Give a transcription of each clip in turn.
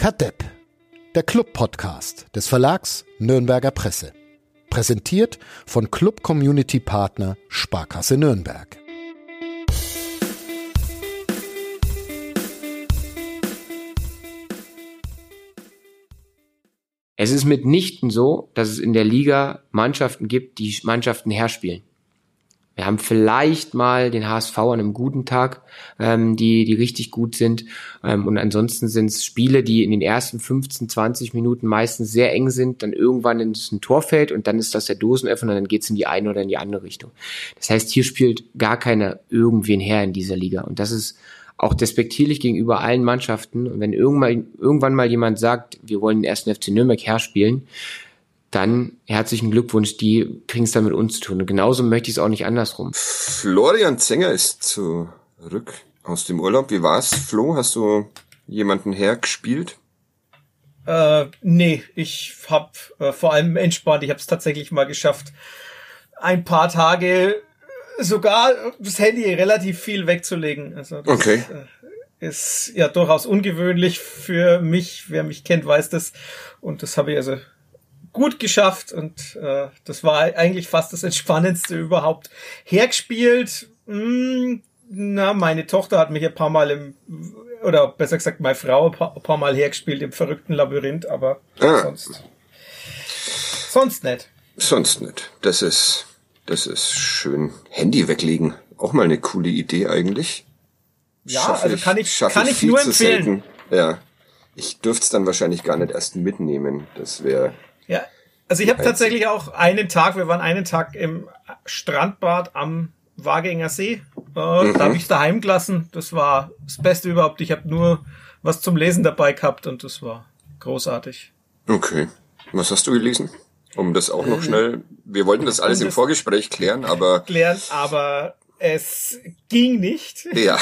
Kadepp, der Club-Podcast des Verlags Nürnberger Presse. Präsentiert von Club Community Partner Sparkasse Nürnberg. Es ist mitnichten so, dass es in der Liga Mannschaften gibt, die Mannschaften herspielen. Wir haben vielleicht mal den HSV an einem guten Tag, ähm, die, die richtig gut sind. Ähm, und ansonsten sind es Spiele, die in den ersten 15, 20 Minuten meistens sehr eng sind, dann irgendwann ins Tor fällt und dann ist das der Dosenöffner dann geht's in die eine oder in die andere Richtung. Das heißt, hier spielt gar keiner irgendwen her in dieser Liga. Und das ist auch despektierlich gegenüber allen Mannschaften. Und wenn irgendwann, irgendwann mal jemand sagt, wir wollen den ersten FC Nürnberg herspielen, dann herzlichen Glückwunsch, die kriegen es dann mit uns zu tun. Und genauso möchte ich es auch nicht andersrum. Florian Zenger ist zurück aus dem Urlaub. Wie war's, Flo? Hast du jemanden hergespielt? Äh, nee, ich hab äh, vor allem entspannt. Ich habe es tatsächlich mal geschafft, ein paar Tage sogar das Handy relativ viel wegzulegen. Also das okay. Äh, ist ja durchaus ungewöhnlich für mich. Wer mich kennt, weiß das. Und das habe ich also gut geschafft und äh, das war eigentlich fast das Entspannendste überhaupt. Hergespielt, mh, hm, na, meine Tochter hat mich ein paar Mal im, oder besser gesagt, meine Frau ein paar, ein paar Mal hergespielt im verrückten Labyrinth, aber ah. sonst, sonst nicht. Sonst nicht. Das ist, das ist schön. Handy weglegen. Auch mal eine coole Idee eigentlich. Ja, schaff also kann ich, kann ich, ich nur empfehlen. Selten. Ja. Ich dürfte es dann wahrscheinlich gar nicht erst mitnehmen. Das wäre ja, also ich habe tatsächlich auch einen Tag, wir waren einen Tag im Strandbad am Wagenger See. Äh, mhm. Da habe ich daheim gelassen. Das war das Beste überhaupt. Ich habe nur was zum Lesen dabei gehabt und das war großartig. Okay. Was hast du gelesen? Um das auch noch äh, schnell. Wir wollten das alles im Vorgespräch klären, aber. Klären, aber es ging nicht. Ja.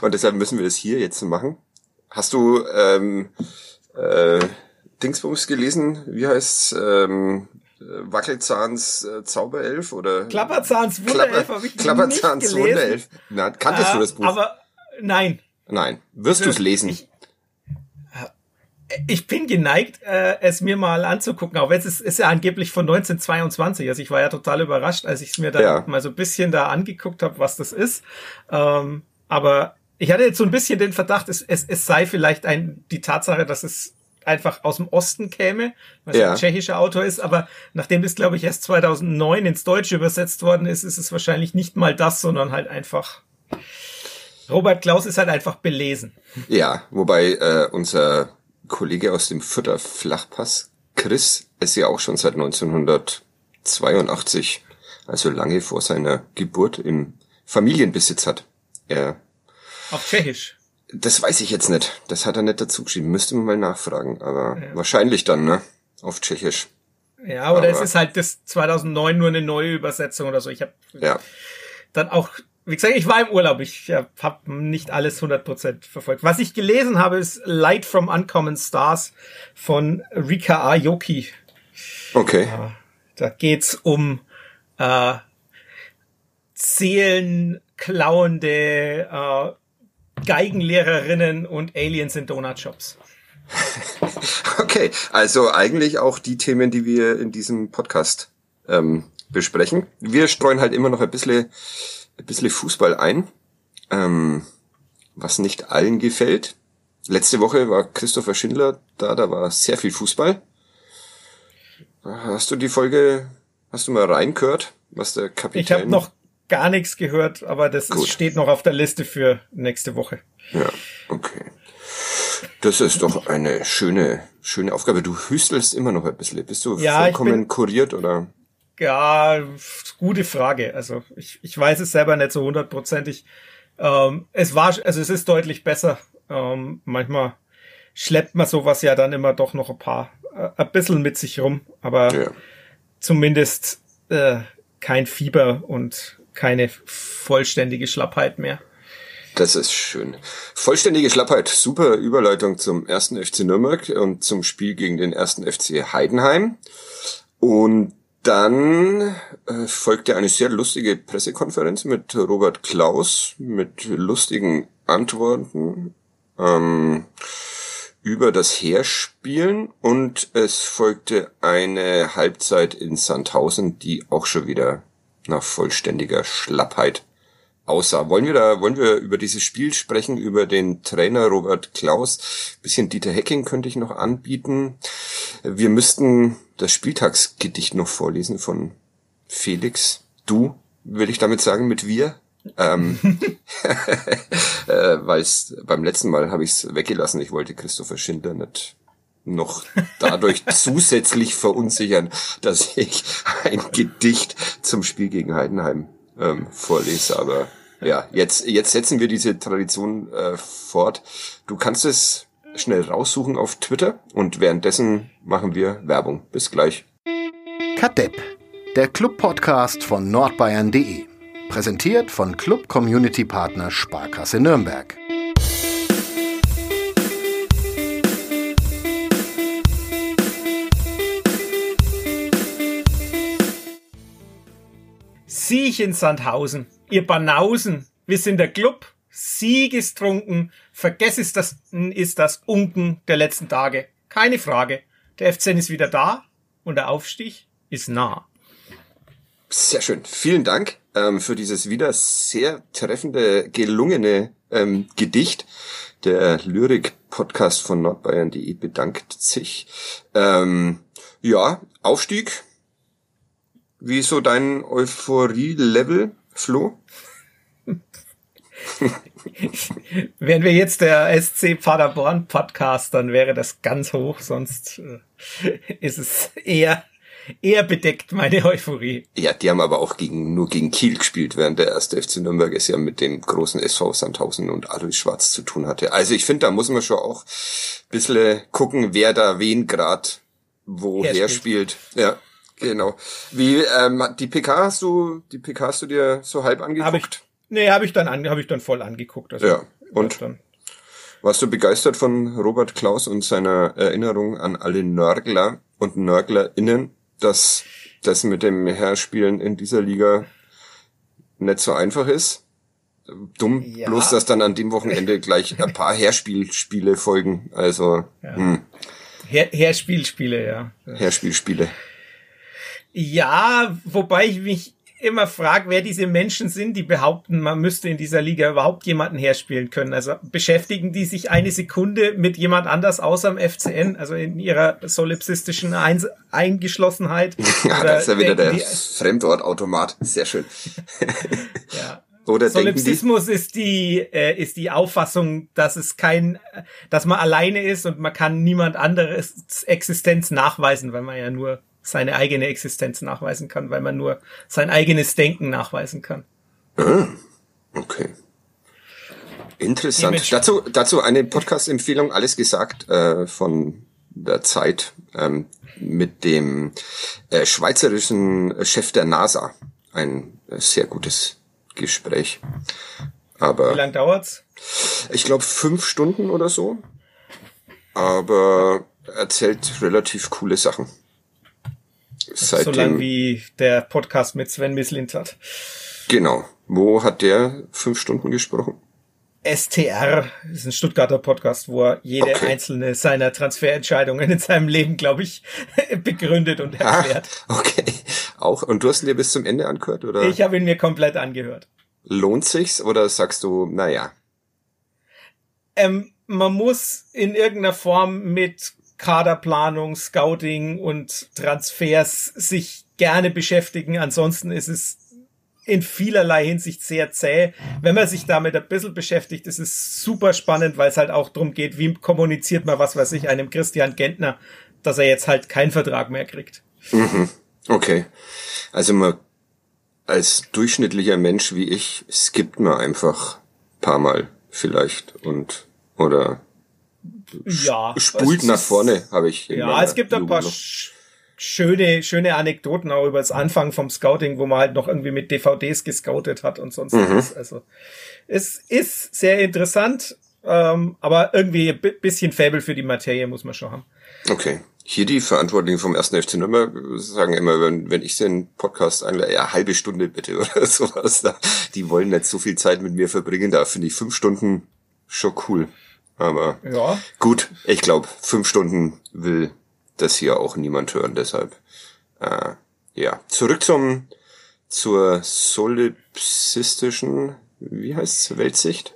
und deshalb müssen wir das hier jetzt machen. Hast du ähm, äh, Dingsbums gelesen, wie heißt's, ähm, Wackelzahns äh, Zauberelf oder Klapperzahns Wunderelf habe ich Klapperzahns nicht gelesen. Wunderelf. Na, kanntest äh, du das Buch? Aber nein. Nein. Wirst du es lesen? Ich, ich bin geneigt, äh, es mir mal anzugucken, auch wenn es ist, ist ja angeblich von 1922. Also ich war ja total überrascht, als ich es mir dann ja. mal so ein bisschen da angeguckt habe, was das ist. Ähm, aber ich hatte jetzt so ein bisschen den Verdacht, es, es, es sei vielleicht ein, die Tatsache, dass es einfach aus dem Osten käme, was ja. ein tschechischer Autor ist, aber nachdem das, glaube ich, erst 2009 ins Deutsche übersetzt worden ist, ist es wahrscheinlich nicht mal das, sondern halt einfach Robert Klaus ist halt einfach belesen. Ja, wobei äh, unser Kollege aus dem Fürther Flachpass, Chris, es ja auch schon seit 1982, also lange vor seiner Geburt, im Familienbesitz hat. Er auf Tschechisch. Das weiß ich jetzt nicht. Das hat er nicht dazu geschrieben. Müsste man mal nachfragen. Aber ja. wahrscheinlich dann, ne? Auf Tschechisch. Ja, oder aber es ist halt das 2009 nur eine neue Übersetzung oder so. Ich habe ja. dann auch, wie gesagt, ich war im Urlaub. Ich ja, habe nicht alles 100% verfolgt. Was ich gelesen habe, ist Light from Uncommon Stars von Rika Ayoki. Okay. Ja, da geht's um äh, seelenklauende äh, Geigenlehrerinnen und Aliens in Donutshops. Okay, also eigentlich auch die Themen, die wir in diesem Podcast ähm, besprechen. Wir streuen halt immer noch ein bisschen, ein bisschen Fußball ein, ähm, was nicht allen gefällt. Letzte Woche war Christopher Schindler da, da war sehr viel Fußball. Hast du die Folge, hast du mal reingehört, was der Kapitän... Ich habe noch gar nichts gehört, aber das ist, steht noch auf der Liste für nächste Woche. Ja, okay. Das ist doch eine schöne, schöne Aufgabe. Du hüstelst immer noch ein bisschen. Bist du ja, vollkommen bin, kuriert oder? Ja, gute Frage. Also ich, ich weiß es selber nicht so hundertprozentig. Ähm, es war, also es ist deutlich besser. Ähm, manchmal schleppt man sowas ja dann immer doch noch ein paar, äh, ein bisschen mit sich rum, aber ja. zumindest äh, kein Fieber und keine vollständige Schlappheit mehr. Das ist schön. Vollständige Schlappheit. Super Überleitung zum ersten FC Nürnberg und zum Spiel gegen den ersten FC Heidenheim. Und dann äh, folgte eine sehr lustige Pressekonferenz mit Robert Klaus mit lustigen Antworten. Ähm, über das Herspielen und es folgte eine Halbzeit in Sandhausen, die auch schon wieder nach vollständiger Schlappheit aussah. Wollen wir da, wollen wir über dieses Spiel sprechen, über den Trainer Robert Klaus? bisschen Dieter Hecking könnte ich noch anbieten. Wir müssten das Spieltagsgedicht noch vorlesen von Felix. Du, will ich damit sagen, mit wir? ähm, äh, Weil beim letzten Mal habe ich es weggelassen. Ich wollte Christopher Schindler nicht noch dadurch zusätzlich verunsichern, dass ich ein Gedicht zum Spiel gegen Heidenheim ähm, vorlese. Aber ja, jetzt, jetzt setzen wir diese Tradition äh, fort. Du kannst es schnell raussuchen auf Twitter und währenddessen machen wir Werbung. Bis gleich. Kadepp, der Club-Podcast von nordbayern.de. Präsentiert von Club Community Partner Sparkasse Nürnberg. Siech in Sandhausen, ihr Banausen, wir sind der Club, Sieg ist trunken, vergess ist das, ist das Unken der letzten Tage. Keine Frage. Der F10 ist wieder da und der Aufstieg ist nah. Sehr schön. Vielen Dank ähm, für dieses wieder sehr treffende, gelungene ähm, Gedicht. Der Lyrik-Podcast von nordbayern.de bedankt sich. Ähm, ja, Aufstieg. Wie ist so dein Euphorie-Level, Flo? Wären wir jetzt der SC Paderborn Podcast, dann wäre das ganz hoch, sonst äh, ist es eher eher bedeckt, meine Euphorie. Ja, die haben aber auch gegen, nur gegen Kiel gespielt, während der erste FC Nürnberg es ja mit dem großen SV Sandhausen und Alois Schwarz zu tun hatte. Also ich finde, da muss man schon auch ein bisschen gucken, wer da wen grad woher spielt. Ja, genau. Wie, ähm, die PK hast du, die PK hast du dir so halb angeguckt? Hab ich, nee, habe ich dann an, habe ich dann voll angeguckt. Also ja, und? Dann warst du begeistert von Robert Klaus und seiner Erinnerung an alle Nörgler und NörglerInnen, dass das mit dem Herspielen in dieser Liga nicht so einfach ist. Dumm, ja. bloß dass dann an dem Wochenende gleich ein paar Herspielspiele folgen. Also ja. hm. Her Herspielspiele, ja. Herspielspiele. Ja, wobei ich mich immer frage, wer diese Menschen sind, die behaupten, man müsste in dieser Liga überhaupt jemanden herspielen können. Also beschäftigen die sich eine Sekunde mit jemand anders außer dem FCN, also in ihrer solipsistischen Ein Eingeschlossenheit? Ja, das ist ja wieder der Fremdwortautomat. Sehr schön. ja. Oder Solipsismus die? ist die äh, ist die Auffassung, dass es kein, dass man alleine ist und man kann niemand anderes Existenz nachweisen, weil man ja nur seine eigene Existenz nachweisen kann, weil man nur sein eigenes Denken nachweisen kann. Ah, okay. Interessant. Dazu, dazu eine Podcast-Empfehlung, alles gesagt, äh, von der Zeit ähm, mit dem äh, schweizerischen Chef der NASA. Ein äh, sehr gutes Gespräch. Aber Wie lang dauert's? Ich glaube fünf Stunden oder so. Aber erzählt relativ coole Sachen. Seitdem, so lang wie der Podcast mit Sven Mislint hat. Genau. Wo hat der fünf Stunden gesprochen? STR ist ein Stuttgarter Podcast, wo er jede okay. einzelne seiner Transferentscheidungen in seinem Leben, glaube ich, begründet und ah, erklärt. Ah, okay. Auch. Und du hast ihn dir bis zum Ende angehört, oder? Ich habe ihn mir komplett angehört. Lohnt sich's oder sagst du, naja? Ähm, man muss in irgendeiner Form mit Kaderplanung, Scouting und Transfers sich gerne beschäftigen. Ansonsten ist es in vielerlei Hinsicht sehr zäh. Wenn man sich damit ein bisschen beschäftigt, ist es super spannend, weil es halt auch darum geht, wie kommuniziert man, was weiß ich, einem Christian Gentner, dass er jetzt halt keinen Vertrag mehr kriegt. Mhm. Okay. Also man als durchschnittlicher Mensch wie ich skippt man einfach paar Mal vielleicht und oder ja, spult nach vorne, habe ich. Ja, es gibt ein paar schöne, schöne Anekdoten auch über das Anfang vom Scouting, wo man halt noch irgendwie mit DVDs gescoutet hat und sonst mhm. was. Also es ist sehr interessant, ähm, aber irgendwie ein bisschen Fable für die Materie muss man schon haben. Okay. Hier die Verantwortlichen vom ersten FC Nürnberg sagen immer, wenn, wenn ich den Podcast einlade, ja, halbe Stunde bitte oder sowas. Da, die wollen nicht so viel Zeit mit mir verbringen. Da finde ich fünf Stunden schon cool. Aber ja. gut, ich glaube, fünf Stunden will das hier auch niemand hören, deshalb äh, ja. Zurück zum zur solipsistischen, wie heißt's, Weltsicht?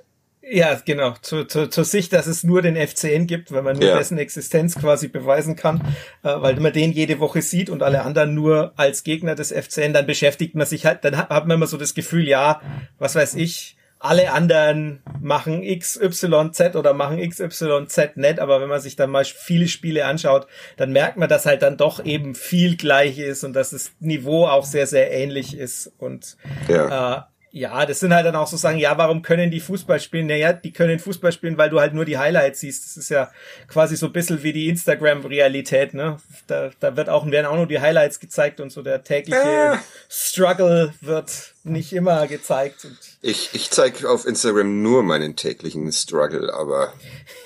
Ja, genau. Zu, zu, zur Sicht, dass es nur den FCN gibt, wenn man nur ja. dessen Existenz quasi beweisen kann, äh, weil man den jede Woche sieht und alle anderen nur als Gegner des FCN, dann beschäftigt man sich halt, dann hat, hat man immer so das Gefühl, ja, was weiß ich, alle anderen machen XYZ oder machen XYZ nicht, aber wenn man sich dann mal viele Spiele anschaut, dann merkt man, dass halt dann doch eben viel gleich ist und dass das Niveau auch sehr, sehr ähnlich ist und ja. äh, ja, das sind halt dann auch so Sachen, ja, warum können die Fußball spielen? Naja, die können Fußball spielen, weil du halt nur die Highlights siehst. Das ist ja quasi so ein bisschen wie die Instagram-Realität, ne? Da, da wird auch, werden auch nur die Highlights gezeigt und so der tägliche äh. Struggle wird nicht immer gezeigt. Und ich ich zeige auf Instagram nur meinen täglichen Struggle, aber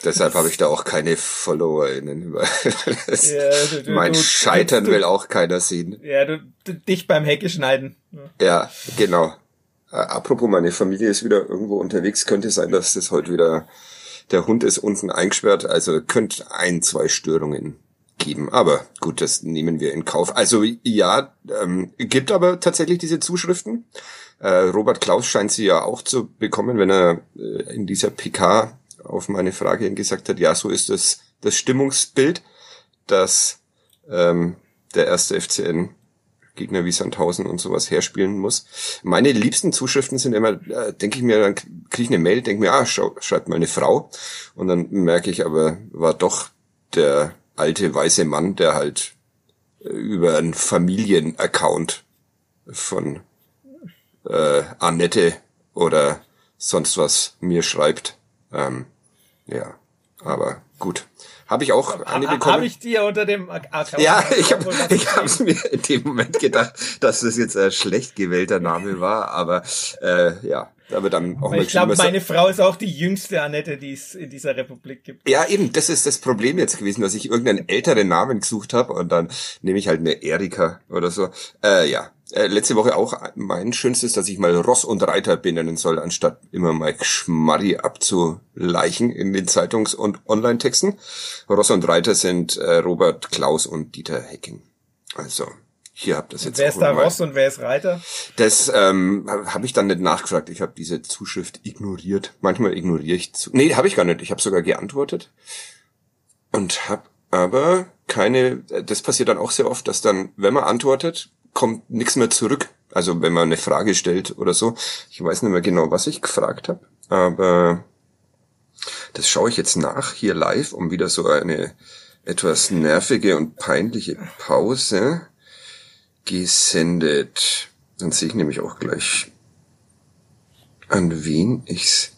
deshalb habe ich da auch keine FollowerInnen. ja, du, du, mein du, Scheitern will auch keiner sehen. Ja, du, dich beim Hecke schneiden. Ja, genau. Äh, apropos, meine Familie ist wieder irgendwo unterwegs. Könnte sein, dass das heute wieder der Hund ist unten eingesperrt. Also könnte ein, zwei Störungen geben. Aber gut, das nehmen wir in Kauf. Also ja, ähm, gibt aber tatsächlich diese Zuschriften. Äh, Robert Klaus scheint sie ja auch zu bekommen, wenn er äh, in dieser PK auf meine Frage hin gesagt hat, ja, so ist das, das Stimmungsbild, dass ähm, der erste FCN Gegner wie Sandhausen und sowas herspielen muss. Meine liebsten Zuschriften sind immer, äh, denke ich mir, dann kriege ich eine Mail, denke mir, ah, schau, schreibt mal eine Frau. Und dann merke ich aber, war doch der alte weiße Mann, der halt äh, über einen Familienaccount von äh, Annette oder sonst was mir schreibt. Ähm, ja, aber gut. Habe ich auch eine bekommen. Habe ich dir unter dem Account Ja, ich habe ich hab's mir in dem Moment gedacht, dass das jetzt ein schlecht gewählter Name war, aber äh, ja, da wird dann auch mal Ich glaube, meine Frau ist auch die jüngste Annette, die es in dieser Republik gibt. Ja, eben, das ist das Problem jetzt gewesen, dass ich irgendeinen älteren Namen gesucht habe und dann nehme ich halt eine Erika oder so. Äh, ja, äh, letzte Woche auch mein schönstes, dass ich mal Ross und Reiter benennen soll, anstatt immer mal Schmarri abzuleichen in den Zeitungs- und Online-Texten. Ross und Reiter sind äh, Robert Klaus und Dieter Hecking. Also, hier habt das jetzt. wer ist da Ross und wer ist Reiter? Das ähm, habe ich dann nicht nachgefragt. Ich habe diese Zuschrift ignoriert. Manchmal ignoriere ich zu. Nee, habe ich gar nicht. Ich habe sogar geantwortet und habe aber keine. Das passiert dann auch sehr oft, dass dann, wenn man antwortet, kommt nichts mehr zurück. Also wenn man eine Frage stellt oder so. Ich weiß nicht mehr genau, was ich gefragt habe, aber das schaue ich jetzt nach hier live, um wieder so eine etwas nervige und peinliche Pause gesendet. Dann sehe ich nämlich auch gleich, an wen ich's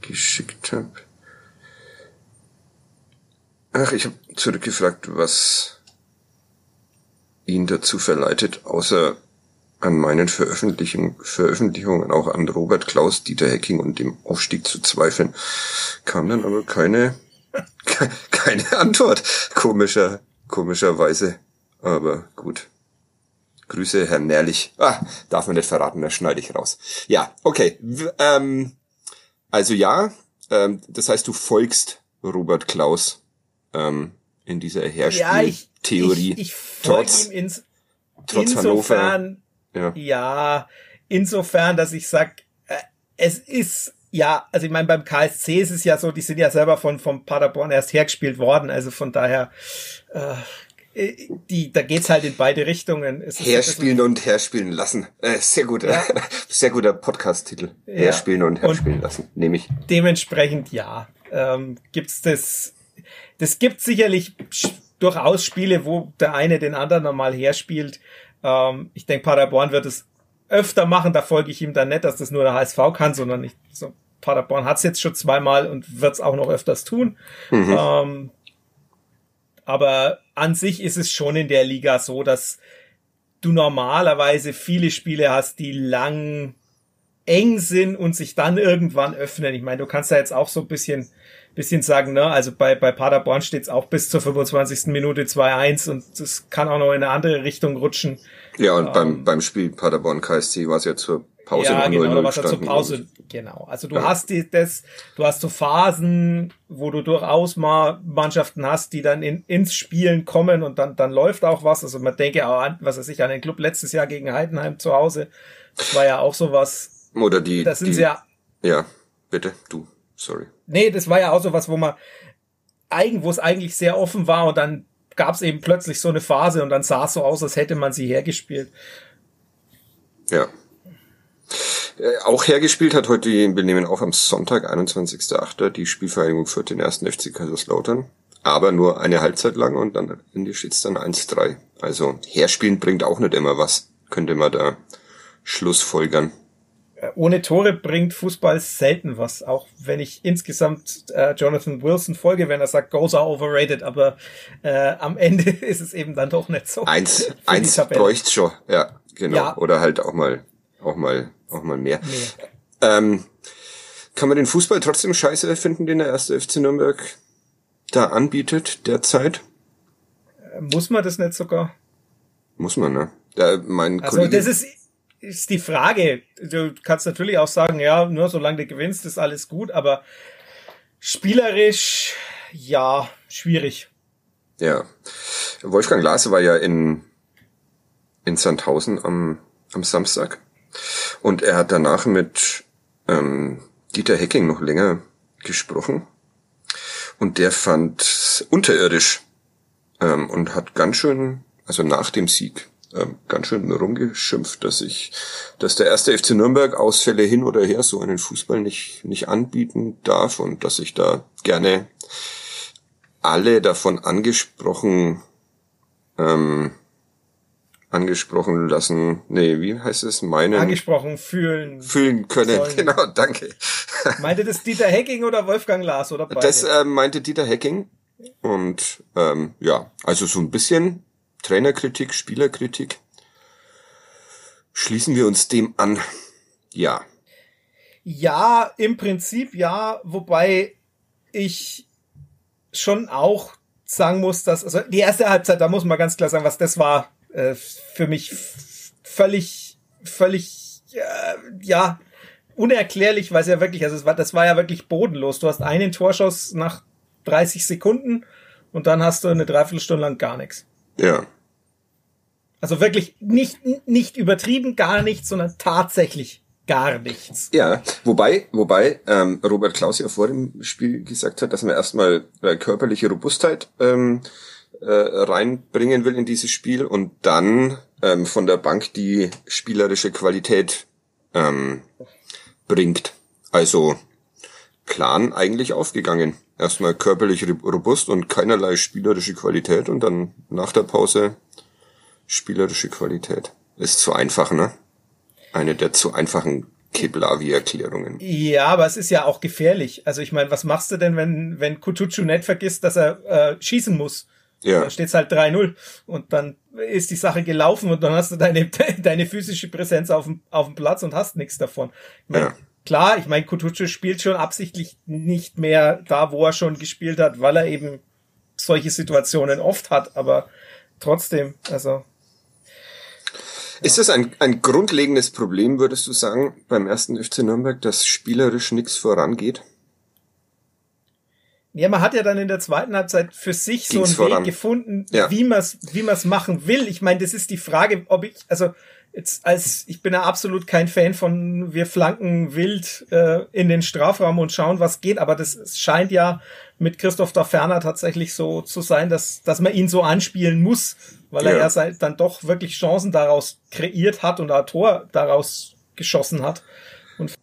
geschickt habe. Ach, ich habe zurückgefragt, was ihn dazu verleitet, außer an meinen Veröffentlichungen, Veröffentlichungen auch an Robert Klaus, Dieter Hecking und dem Aufstieg zu zweifeln, kam dann aber keine, keine Antwort. Komischer, komischerweise. Aber gut. Grüße, Herr Nährlich. Ah, darf man nicht verraten, da schneide ich raus. Ja, okay. Ähm, also ja, ähm, das heißt, du folgst Robert Klaus ähm, in dieser Herspieltheorie. Ja, ich, ich, ich trotz, ihm ins, trotz insofern, Hannover. Ja. ja, insofern, dass ich sag, äh, es ist ja, also ich meine, beim KSC ist es ja so, die sind ja selber von vom Paderborn erst hergespielt worden, also von daher äh, die, da geht's halt in beide Richtungen. Es herspielen und herspielen lassen. Äh, sehr guter, ja. sehr guter Podcast-Titel. Ja. Herspielen und herspielen und lassen, nehme ich. Dementsprechend ja. Ähm, gibt's das das gibt sicherlich durchaus Spiele, wo der eine den anderen nochmal herspielt. Ähm, ich denke, Paderborn wird es öfter machen, da folge ich ihm dann nicht, dass das nur der HSV kann, sondern ich, so, Paderborn hat es jetzt schon zweimal und wird es auch noch öfters tun. Mhm. Ähm, aber an sich ist es schon in der Liga so, dass du normalerweise viele Spiele hast, die lang eng sind und sich dann irgendwann öffnen. Ich meine, du kannst da jetzt auch so ein bisschen bisschen sagen, ne, also bei, bei Paderborn steht's auch bis zur 25. Minute 2-1 und das kann auch noch in eine andere Richtung rutschen. Ja, und ähm, beim, beim Spiel Paderborn KSC war es ja zur Pause ja, genau, oder was er zur Pause, genau. Also du ja. hast die, das, du hast so Phasen, wo du durchaus mal Mannschaften hast, die dann in, ins Spielen kommen und dann, dann läuft auch was. Also man denke auch an, was weiß ich, an den Club letztes Jahr gegen Heidenheim zu Hause. Das war ja auch sowas. Oder die, das sind die, ja. Ja, bitte, du, sorry. Nee, das war ja auch sowas, wo man, wo es eigentlich sehr offen war und dann gab es eben plötzlich so eine Phase und dann sah es so aus, als hätte man sie hergespielt. Ja, äh, auch hergespielt hat heute, wir nehmen auf am Sonntag, 21.08., die Spielvereinigung für den ersten FC Kaiserslautern. Aber nur eine Halbzeit lang und dann Ende steht's dann 1-3. Also herspielen bringt auch nicht immer was, könnte man da Schlussfolgern. Ohne Tore bringt Fußball selten was, auch wenn ich insgesamt äh, Jonathan Wilson folge, wenn er sagt, Goals are overrated, aber äh, am Ende ist es eben dann doch nicht so. Eins, eins bräuchte schon, ja, genau. Ja. Oder halt auch mal, auch mal auch mal mehr. Nee. Ähm, kann man den Fußball trotzdem scheiße finden, den der erste FC Nürnberg da anbietet derzeit? Äh, muss man das nicht sogar? Muss man, ne? Da, mein also Kollege das ist, ist die Frage. Du kannst natürlich auch sagen, ja, nur solange du gewinnst, ist alles gut, aber spielerisch, ja, schwierig. Ja. Wolfgang Lase war ja in, in Sandhausen am, am Samstag. Und er hat danach mit ähm, Dieter Hecking noch länger gesprochen. Und der fand unterirdisch ähm, und hat ganz schön, also nach dem Sieg, ähm, ganz schön rumgeschimpft, dass ich, dass der erste FC Nürnberg Ausfälle hin oder her so einen Fußball nicht, nicht anbieten darf und dass ich da gerne alle davon angesprochen ähm, angesprochen lassen, nee, wie heißt es, meinen angesprochen fühlen fühlen können. Sollen. Genau, danke. Meinte das Dieter Hecking oder Wolfgang Lars oder beide? Das äh, meinte Dieter Hecking und ähm, ja, also so ein bisschen Trainerkritik, Spielerkritik. Schließen wir uns dem an. Ja. Ja, im Prinzip ja, wobei ich schon auch sagen muss, dass also die erste Halbzeit, da muss man ganz klar sagen, was das war, äh, für mich völlig, völlig, äh, ja, unerklärlich, weil es ja wirklich, also es war, das war ja wirklich bodenlos. Du hast einen Torschuss nach 30 Sekunden und dann hast du eine Dreiviertelstunde lang gar nichts. Ja. Also wirklich nicht, nicht übertrieben gar nichts, sondern tatsächlich gar nichts. Ja, wobei, wobei ähm, Robert Klaus ja vor dem Spiel gesagt hat, dass man erstmal äh, körperliche Robustheit ähm, äh, reinbringen will in dieses Spiel und dann ähm, von der Bank die spielerische Qualität ähm, bringt. Also Plan eigentlich aufgegangen. Erstmal körperlich robust und keinerlei spielerische Qualität und dann nach der Pause spielerische Qualität. Ist zu einfach, ne? Eine der zu einfachen Keblavi-Erklärungen. Ja, aber es ist ja auch gefährlich. Also ich meine, was machst du denn, wenn, wenn Kutucu nicht vergisst, dass er äh, schießen muss? Ja. Da steht's halt 3-0 und dann ist die Sache gelaufen und dann hast du deine, deine physische Präsenz auf dem, auf dem Platz und hast nichts davon. Ich mein, ja. Klar, ich meine, Kutucu spielt schon absichtlich nicht mehr da, wo er schon gespielt hat, weil er eben solche Situationen oft hat, aber trotzdem, also. Ist das ein, ein grundlegendes Problem, würdest du sagen, beim ersten FC Nürnberg, dass spielerisch nichts vorangeht? Ja, man hat ja dann in der zweiten Halbzeit für sich so einen voran. Weg gefunden, ja. wie man es wie man's machen will. Ich meine, das ist die Frage, ob ich, also jetzt als ich bin ja absolut kein Fan von wir flanken wild äh, in den Strafraum und schauen, was geht, aber das scheint ja mit Christoph da Ferner tatsächlich so zu sein, dass, dass man ihn so anspielen muss, weil ja. er ja dann doch wirklich Chancen daraus kreiert hat und ein Tor daraus geschossen hat. Und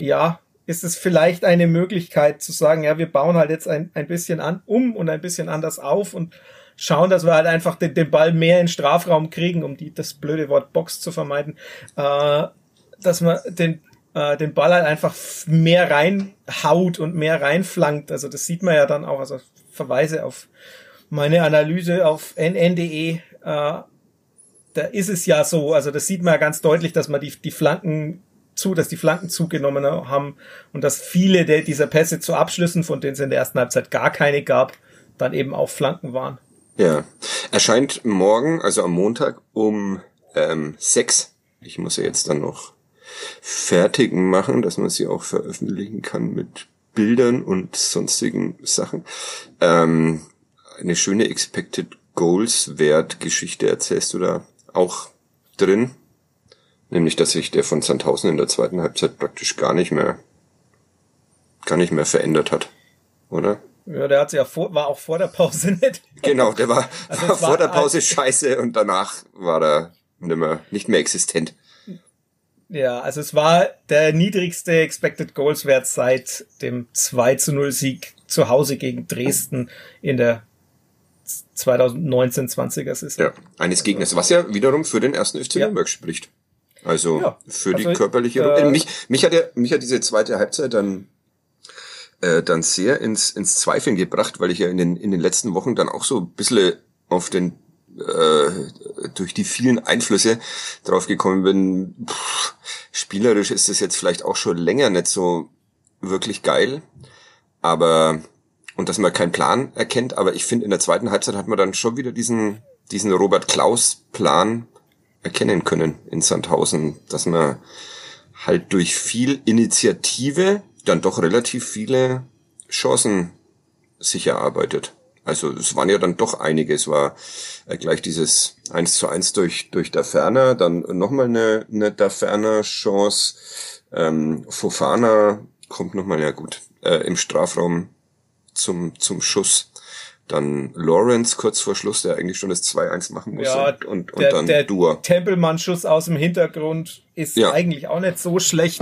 ja, ist es vielleicht eine Möglichkeit zu sagen, ja, wir bauen halt jetzt ein, ein bisschen an, um und ein bisschen anders auf und schauen, dass wir halt einfach den, den Ball mehr in Strafraum kriegen, um die, das blöde Wort Box zu vermeiden, äh, dass man den, äh, den Ball halt einfach mehr reinhaut und mehr reinflankt. Also das sieht man ja dann auch, also Verweise auf meine Analyse auf nn.de, äh, da ist es ja so, also das sieht man ja ganz deutlich, dass man die, die Flanken zu, dass die Flanken zugenommen haben und dass viele der, dieser Pässe zu Abschlüssen, von denen es in der ersten Halbzeit gar keine gab, dann eben auch Flanken waren. Ja, erscheint morgen, also am Montag um ähm, sechs. Ich muss ja jetzt dann noch fertigen machen, dass man sie auch veröffentlichen kann mit Bildern und sonstigen Sachen. Ähm, eine schöne Expected Goals Wert Geschichte erzählst du da auch drin. Nämlich, dass sich der von Sandhausen in der zweiten Halbzeit praktisch gar nicht mehr, gar nicht mehr verändert hat. Oder? Ja, der hat ja vor, war auch vor der Pause nicht. Genau, der war, also war vor war der Pause scheiße und danach war er nicht mehr, nicht mehr existent. Ja, also es war der niedrigste Expected Goals Wert seit dem 2 zu 0 Sieg zu Hause gegen Dresden in der 2019-20er Saison. Ja, eines Gegners, was ja wiederum für den ersten FC Nürnberg ja. spricht. Also ja, für die also, körperliche. Äh, mich, mich hat ja, mich hat diese zweite Halbzeit dann äh, dann sehr ins, ins Zweifeln gebracht, weil ich ja in den, in den letzten Wochen dann auch so ein bisschen auf den äh, durch die vielen Einflüsse drauf gekommen bin, pff, spielerisch ist das jetzt vielleicht auch schon länger nicht so wirklich geil, aber und dass man keinen Plan erkennt, aber ich finde in der zweiten Halbzeit hat man dann schon wieder diesen diesen Robert Klaus Plan erkennen können in Sandhausen, dass man halt durch viel Initiative dann doch relativ viele Chancen sich erarbeitet. Also es waren ja dann doch einige. Es war äh, gleich dieses 1 zu 1 durch, durch Daferner, dann nochmal eine, eine Daferner-Chance. Ähm, Fofana kommt nochmal, ja gut, äh, im Strafraum zum, zum Schuss. Dann Lawrence kurz vor Schluss, der eigentlich schon das 2-1 machen muss. Ja, und, und, und der, dann der Dur. Tempelmann-Schuss aus dem Hintergrund ist ja. eigentlich auch nicht so schlecht.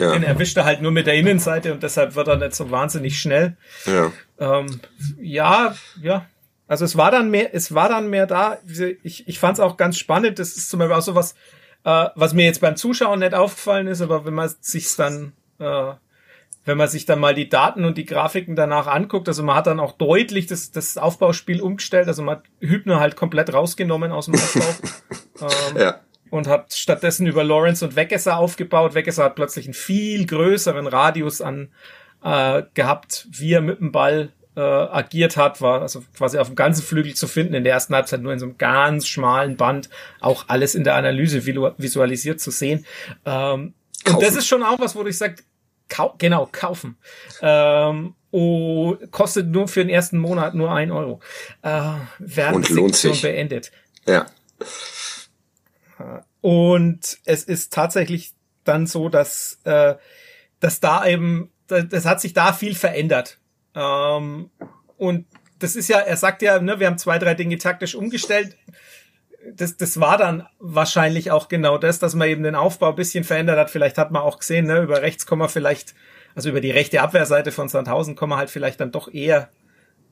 Ja. Den erwischt er halt nur mit der Innenseite und deshalb wird er nicht so wahnsinnig schnell. Ja, ähm, ja, ja. Also es war dann mehr, es war dann mehr da. Ich, ich fand es auch ganz spannend. Das ist zum Beispiel auch so was, äh, was mir jetzt beim Zuschauen nicht aufgefallen ist, aber wenn man sich's dann äh, wenn man sich dann mal die Daten und die Grafiken danach anguckt, also man hat dann auch deutlich das, das Aufbauspiel umgestellt, also man hat Hübner halt komplett rausgenommen aus dem Aufbau. ähm, ja. Und hat stattdessen über Lawrence und Wegesser aufgebaut. Wegesser hat plötzlich einen viel größeren Radius an äh, gehabt, wie er mit dem Ball äh, agiert hat, war also quasi auf dem ganzen Flügel zu finden, in der ersten Halbzeit nur in so einem ganz schmalen Band, auch alles in der Analyse visualisiert zu sehen. Ähm, und das ist schon auch was, wo ich sage, Kau genau, kaufen. Ähm, oh, kostet nur für den ersten Monat nur ein Euro. Äh, werden Und lohnt sich. beendet. Ja. Und es ist tatsächlich dann so, dass, äh, dass da eben, das hat sich da viel verändert. Ähm, und das ist ja, er sagt ja, ne, wir haben zwei, drei Dinge taktisch umgestellt das, das war dann wahrscheinlich auch genau das, dass man eben den Aufbau ein bisschen verändert hat. Vielleicht hat man auch gesehen, ne, über rechts kommen wir vielleicht, also über die rechte Abwehrseite von Sandhausen kommen wir halt vielleicht dann doch eher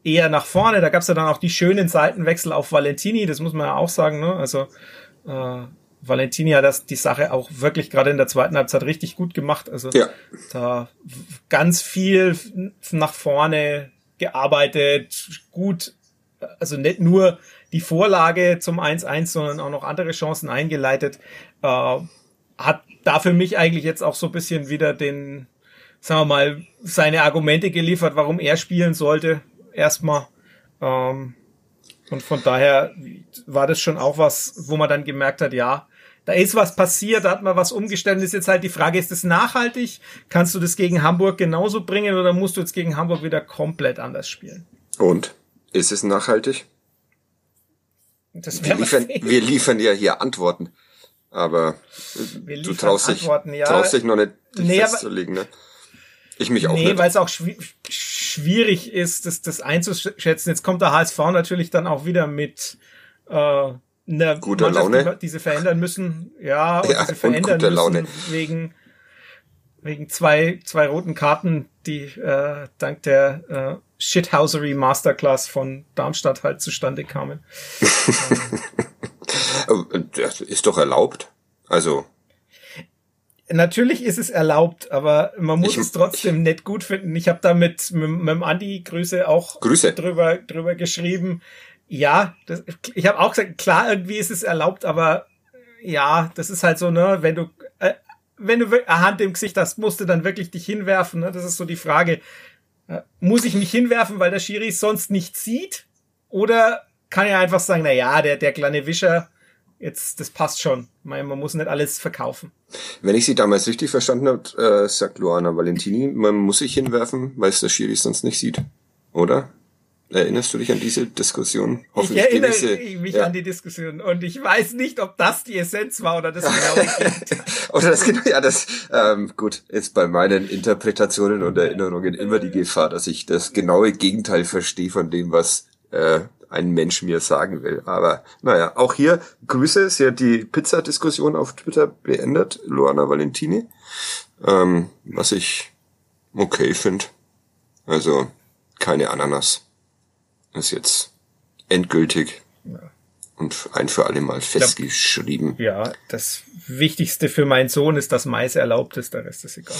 eher nach vorne. Da gab's ja dann auch die schönen Seitenwechsel auf Valentini, das muss man ja auch sagen. Ne? Also äh, Valentini hat das die Sache auch wirklich gerade in der zweiten Halbzeit richtig gut gemacht. Also ja. da ganz viel nach vorne gearbeitet, gut, also nicht nur die Vorlage zum 1-1, sondern auch noch andere Chancen eingeleitet. Äh, hat da für mich eigentlich jetzt auch so ein bisschen wieder den, sagen wir mal, seine Argumente geliefert, warum er spielen sollte. Erstmal. Ähm, und von daher war das schon auch was, wo man dann gemerkt hat, ja, da ist was passiert, da hat man was umgestellt. ist jetzt halt die Frage, ist das nachhaltig? Kannst du das gegen Hamburg genauso bringen oder musst du jetzt gegen Hamburg wieder komplett anders spielen? Und? Ist es nachhaltig? wir, liefern, wir liefern ja hier Antworten. Aber du traust dich, ja. traust dich noch nicht nee, festzulegen, ne? Ich mich auch nee, weil es auch schw schwierig ist, das, das einzuschätzen. Jetzt kommt der HSV natürlich dann auch wieder mit äh, einer guter Mannschaft, Laune. die sie verändern müssen. Ja, und ja, diese verändern müssen Laune. wegen wegen zwei zwei roten Karten, die äh, dank der äh, Shithousery Masterclass von Darmstadt halt zustande kamen. das ist doch erlaubt. Also. Natürlich ist es erlaubt, aber man muss ich, es trotzdem nicht gut finden. Ich habe da mit, mit, mit dem Andi Grüße auch Grüße. drüber drüber geschrieben. Ja, das, ich habe auch gesagt, klar, irgendwie ist es erlaubt, aber ja, das ist halt so, ne, wenn du äh, wenn du eine Hand im Gesicht hast, musst du dann wirklich dich hinwerfen. Ne? Das ist so die Frage. Muss ich mich hinwerfen, weil der Schiri sonst nicht sieht? Oder kann er einfach sagen, na ja, der, der kleine Wischer, jetzt, das passt schon. Man, man muss nicht alles verkaufen. Wenn ich sie damals richtig verstanden habe, äh, sagt Luana Valentini, man muss sich hinwerfen, weil es der Schiri sonst nicht sieht. Oder? Erinnerst du dich an diese Diskussion? ich erinnere gewisse, mich ja. an die Diskussion und ich weiß nicht, ob das die Essenz war oder das genaue Oder das genau, ja, das ähm, gut ist bei meinen Interpretationen und Erinnerungen immer die Gefahr, dass ich das genaue Gegenteil verstehe von dem, was äh, ein Mensch mir sagen will. Aber naja, auch hier Grüße. Sie hat die Pizza-Diskussion auf Twitter beendet, Luana Valentini. Ähm, was ich okay finde. Also keine Ananas. Ist jetzt endgültig. Ja und ein für alle Mal festgeschrieben. Ja, das Wichtigste für meinen Sohn ist, dass Mais erlaubt ist, der Rest ist egal.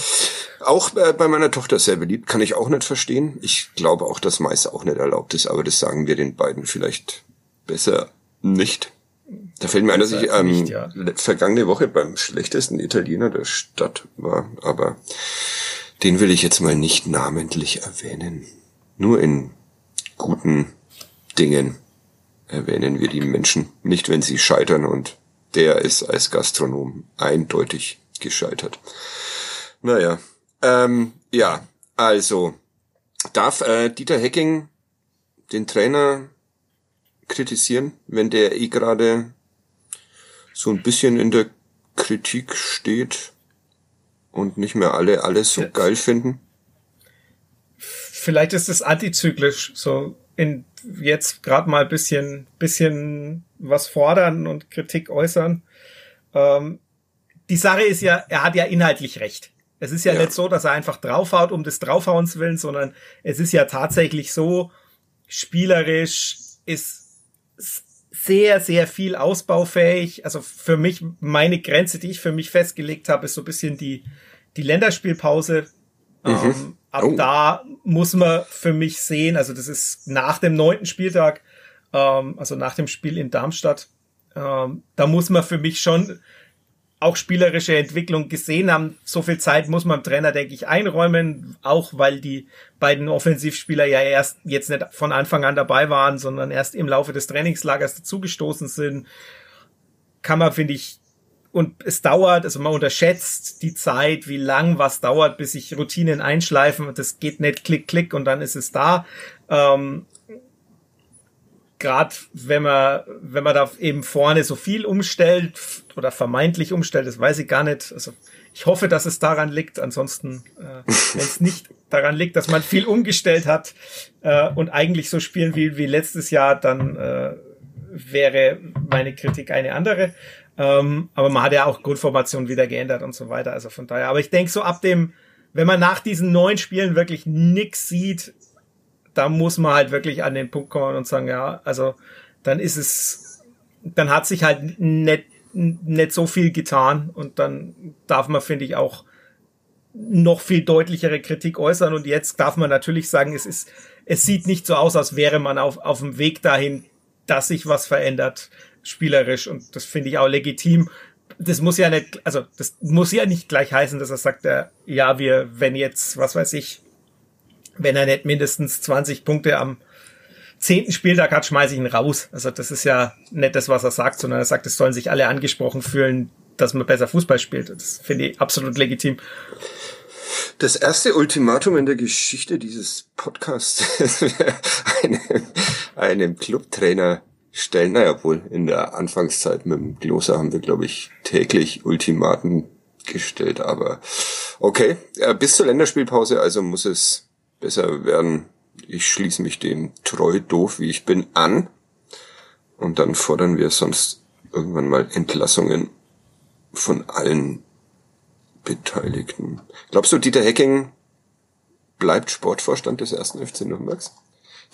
Auch äh, bei meiner Tochter sehr beliebt, kann ich auch nicht verstehen. Ich glaube auch, dass Mais auch nicht erlaubt ist, aber das sagen wir den beiden vielleicht besser nicht. Da fällt mir ein, dass ich ähm, nicht, ja. vergangene Woche beim schlechtesten Italiener der Stadt war, aber den will ich jetzt mal nicht namentlich erwähnen. Nur in guten Dingen erwähnen wir die Menschen nicht, wenn sie scheitern und der ist als Gastronom eindeutig gescheitert. Naja, ähm, ja, also darf äh, Dieter Hecking den Trainer kritisieren, wenn der eh gerade so ein bisschen in der Kritik steht und nicht mehr alle alles so geil finden? Vielleicht ist es antizyklisch, so in jetzt gerade mal bisschen, bisschen was fordern und Kritik äußern. Ähm, die Sache ist ja, er hat ja inhaltlich recht. Es ist ja, ja, nicht so, dass er einfach draufhaut um des Draufhauens willen, sondern es ist ja tatsächlich so, spielerisch ist sehr, sehr viel ausbaufähig. Also für mich, meine Grenze, die ich für mich festgelegt habe, ist so ein bisschen die, die Länderspielpause. Mhm. Ähm, ab oh. da muss man für mich sehen, also das ist nach dem neunten Spieltag, ähm, also nach dem Spiel in Darmstadt, ähm, da muss man für mich schon auch spielerische Entwicklung gesehen haben. So viel Zeit muss man dem Trainer, denke ich, einräumen, auch weil die beiden Offensivspieler ja erst jetzt nicht von Anfang an dabei waren, sondern erst im Laufe des Trainingslagers dazugestoßen sind. Kann man, finde ich, und es dauert, also man unterschätzt die Zeit, wie lang was dauert, bis sich Routinen einschleifen und das geht nicht klick, klick und dann ist es da. Ähm, Gerade wenn man, wenn man da eben vorne so viel umstellt oder vermeintlich umstellt, das weiß ich gar nicht. Also ich hoffe, dass es daran liegt. Ansonsten, äh, wenn es nicht daran liegt, dass man viel umgestellt hat äh, und eigentlich so spielen wie, wie letztes Jahr, dann äh, wäre meine Kritik eine andere. Ähm, aber man hat ja auch Grundformationen wieder geändert und so weiter. Also von daher. Aber ich denke so ab dem, wenn man nach diesen neun Spielen wirklich nix sieht, da muss man halt wirklich an den Punkt kommen und sagen, ja, also dann ist es, dann hat sich halt nicht, nicht so viel getan und dann darf man, finde ich, auch noch viel deutlichere Kritik äußern und jetzt darf man natürlich sagen, es ist, es sieht nicht so aus, als wäre man auf, auf dem Weg dahin, dass sich was verändert spielerisch und das finde ich auch legitim. Das muss ja nicht, also das muss ja nicht gleich heißen, dass er sagt, äh, ja, wir, wenn jetzt, was weiß ich, wenn er nicht mindestens 20 Punkte am zehnten Spieltag hat, schmeiße ich ihn raus. Also das ist ja nicht das, was er sagt, sondern er sagt, es sollen sich alle angesprochen fühlen, dass man besser Fußball spielt. Das finde ich absolut legitim. Das erste Ultimatum in der Geschichte dieses Podcasts einem, einem Clubtrainer stellen. Naja, wohl in der Anfangszeit mit dem Gloser haben wir, glaube ich, täglich Ultimaten gestellt. Aber okay, äh, bis zur Länderspielpause also muss es besser werden. Ich schließe mich dem treu doof, wie ich bin, an. Und dann fordern wir sonst irgendwann mal Entlassungen von allen Beteiligten. Glaubst du, Dieter Hecking bleibt Sportvorstand des ersten FC Nürnbergs?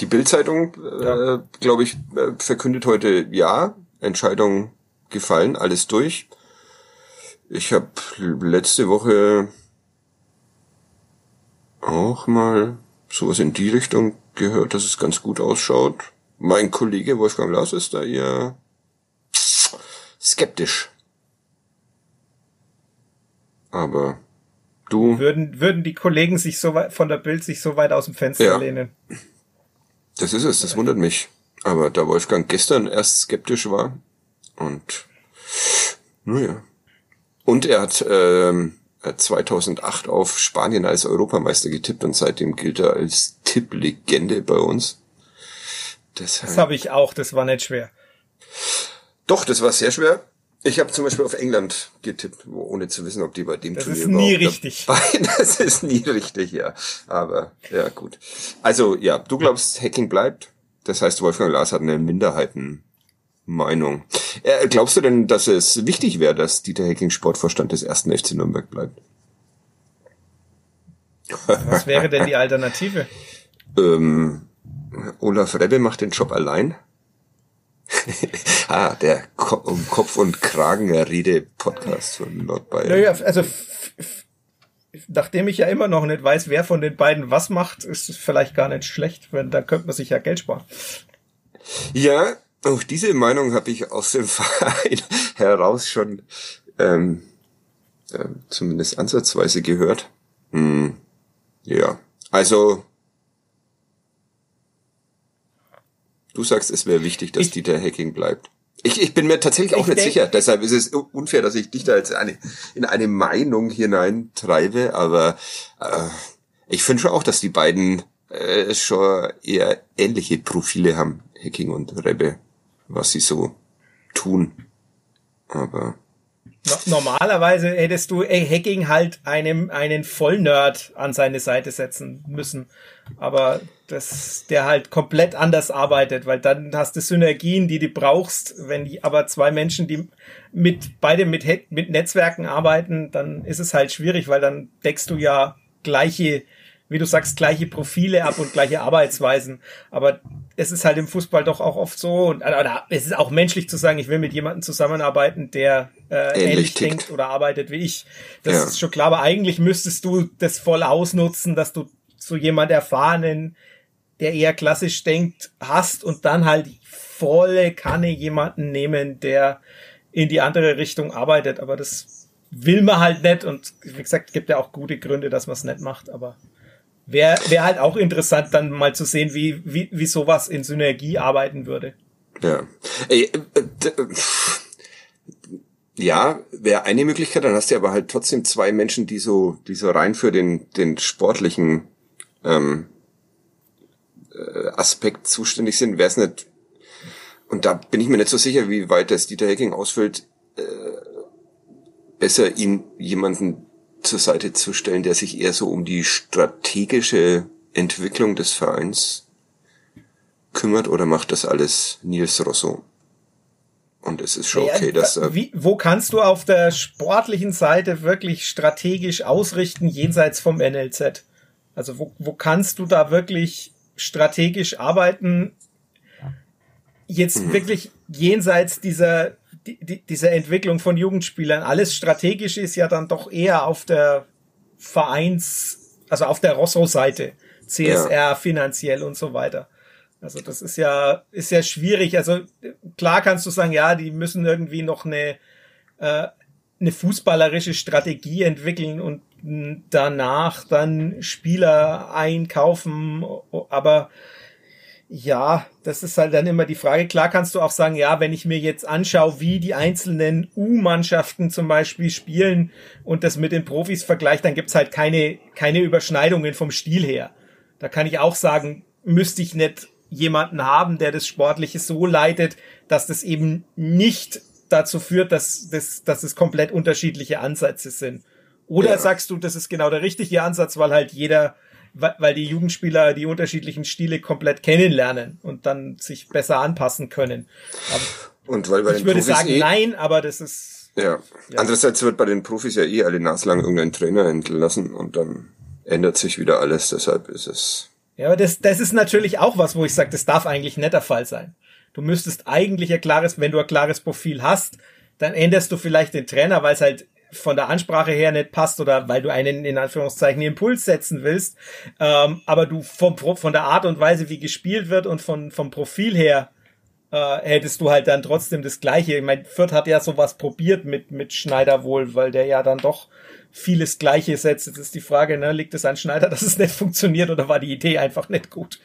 Die Bildzeitung, ja. äh, glaube ich, äh, verkündet heute ja, Entscheidung gefallen, alles durch. Ich habe letzte Woche auch mal sowas in die Richtung gehört, dass es ganz gut ausschaut. Mein Kollege Wolfgang Laus ist da eher skeptisch. Aber du. Würden, würden die Kollegen sich so weit von der Bild sich so weit aus dem Fenster ja. lehnen? Das ist es, das wundert mich. Aber da Wolfgang gestern erst skeptisch war und Naja. Und er hat ähm, 2008 auf Spanien als Europameister getippt und seitdem gilt er als Tipplegende bei uns. Deshalb. Das habe ich auch, das war nicht schwer. Doch, das war sehr schwer. Ich habe zum Beispiel auf England getippt, ohne zu wissen, ob die bei dem das Turnier Das ist nie richtig. Das ist nie richtig, ja. Aber ja, gut. Also ja, du glaubst, Hacking bleibt. Das heißt, Wolfgang Lars hat eine Minderheitenmeinung. Äh, glaubst du denn, dass es wichtig wäre, dass Dieter Hacking Sportvorstand des ersten FC Nürnberg bleibt? Was wäre denn die Alternative? ähm, Olaf Rebbe macht den Job allein. ah, der Ko um Kopf und Kragen Rede Podcast von Nordbayern. Naja, also nachdem ich ja immer noch nicht weiß, wer von den beiden was macht, ist es vielleicht gar nicht schlecht, wenn da könnte man sich ja Geld sparen. Ja, auch diese Meinung habe ich aus dem Verein heraus schon ähm, äh, zumindest ansatzweise gehört. Hm, ja, also Du sagst, es wäre wichtig, dass ich, Dieter Hacking bleibt. Ich, ich bin mir tatsächlich auch nicht denke, sicher. Deshalb ist es unfair, dass ich dich da jetzt eine, in eine Meinung hineintreibe. Aber äh, ich finde schon auch, dass die beiden äh, schon eher ähnliche Profile haben, Hacking und Rebbe, was sie so tun. Aber Normalerweise hättest du Hacking halt einem einen Vollnerd an seine Seite setzen müssen, aber das der halt komplett anders arbeitet, weil dann hast du Synergien, die du brauchst. Wenn die aber zwei Menschen, die mit beide mit mit Netzwerken arbeiten, dann ist es halt schwierig, weil dann deckst du ja gleiche wie du sagst, gleiche Profile ab und gleiche Arbeitsweisen. Aber es ist halt im Fußball doch auch oft so, und oder es ist auch menschlich zu sagen, ich will mit jemandem zusammenarbeiten, der äh, ähnlich, ähnlich denkt oder arbeitet wie ich. Das ja. ist schon klar, aber eigentlich müsstest du das voll ausnutzen, dass du so jemand erfahrenen, der eher klassisch denkt, hast und dann halt volle Kanne jemanden nehmen, der in die andere Richtung arbeitet. Aber das will man halt nicht und wie gesagt, gibt ja auch gute Gründe, dass man es nicht macht, aber Wäre wär halt auch interessant, dann mal zu sehen, wie, wie, wie sowas in Synergie arbeiten würde. Ja. Äh, äh, ja, wäre eine Möglichkeit, dann hast du aber halt trotzdem zwei Menschen, die so, die so rein für den, den sportlichen ähm, äh, Aspekt zuständig sind, wäre es nicht, und da bin ich mir nicht so sicher, wie weit das Dieter Hacking ausfüllt, äh, besser ihn jemanden zur Seite zu stellen, der sich eher so um die strategische Entwicklung des Vereins kümmert oder macht das alles Nils Rosso? Und es ist schon okay, dass er. Wie, wo kannst du auf der sportlichen Seite wirklich strategisch ausrichten, jenseits vom NLZ? Also wo, wo kannst du da wirklich strategisch arbeiten? Jetzt mhm. wirklich jenseits dieser die, die, diese Entwicklung von Jugendspielern, alles strategisch ist ja dann doch eher auf der Vereins, also auf der Rosso-Seite, CSR ja. finanziell und so weiter. Also das ist ja, ist ja schwierig. Also klar kannst du sagen, ja, die müssen irgendwie noch eine, äh, eine fußballerische Strategie entwickeln und danach dann Spieler einkaufen, aber ja, das ist halt dann immer die Frage. Klar kannst du auch sagen, ja, wenn ich mir jetzt anschaue, wie die einzelnen U-Mannschaften zum Beispiel spielen und das mit den Profis vergleicht, dann gibt's halt keine, keine Überschneidungen vom Stil her. Da kann ich auch sagen, müsste ich nicht jemanden haben, der das Sportliche so leitet, dass das eben nicht dazu führt, dass, das, dass es komplett unterschiedliche Ansätze sind. Oder ja. sagst du, das ist genau der richtige Ansatz, weil halt jeder weil die Jugendspieler die unterschiedlichen Stile komplett kennenlernen und dann sich besser anpassen können. Aber und weil bei ich den würde Profis sagen eh, nein, aber das ist ja. ja. Andererseits wird bei den Profis ja eh alle naslang irgendein Trainer entlassen und dann ändert sich wieder alles. Deshalb ist es ja, aber das, das ist natürlich auch was, wo ich sage, das darf eigentlich nicht der Fall sein. Du müsstest eigentlich ein klares, wenn du ein klares Profil hast, dann änderst du vielleicht den Trainer, weil es halt von der Ansprache her nicht passt oder weil du einen in Anführungszeichen Impuls setzen willst, ähm, aber du vom, von der Art und Weise, wie gespielt wird und von, vom Profil her äh, hättest du halt dann trotzdem das Gleiche. Ich meine, Fürth hat ja sowas probiert mit, mit Schneider wohl, weil der ja dann doch vieles Gleiche setzt. Jetzt ist die Frage, ne, liegt es an Schneider, dass es nicht funktioniert oder war die Idee einfach nicht gut?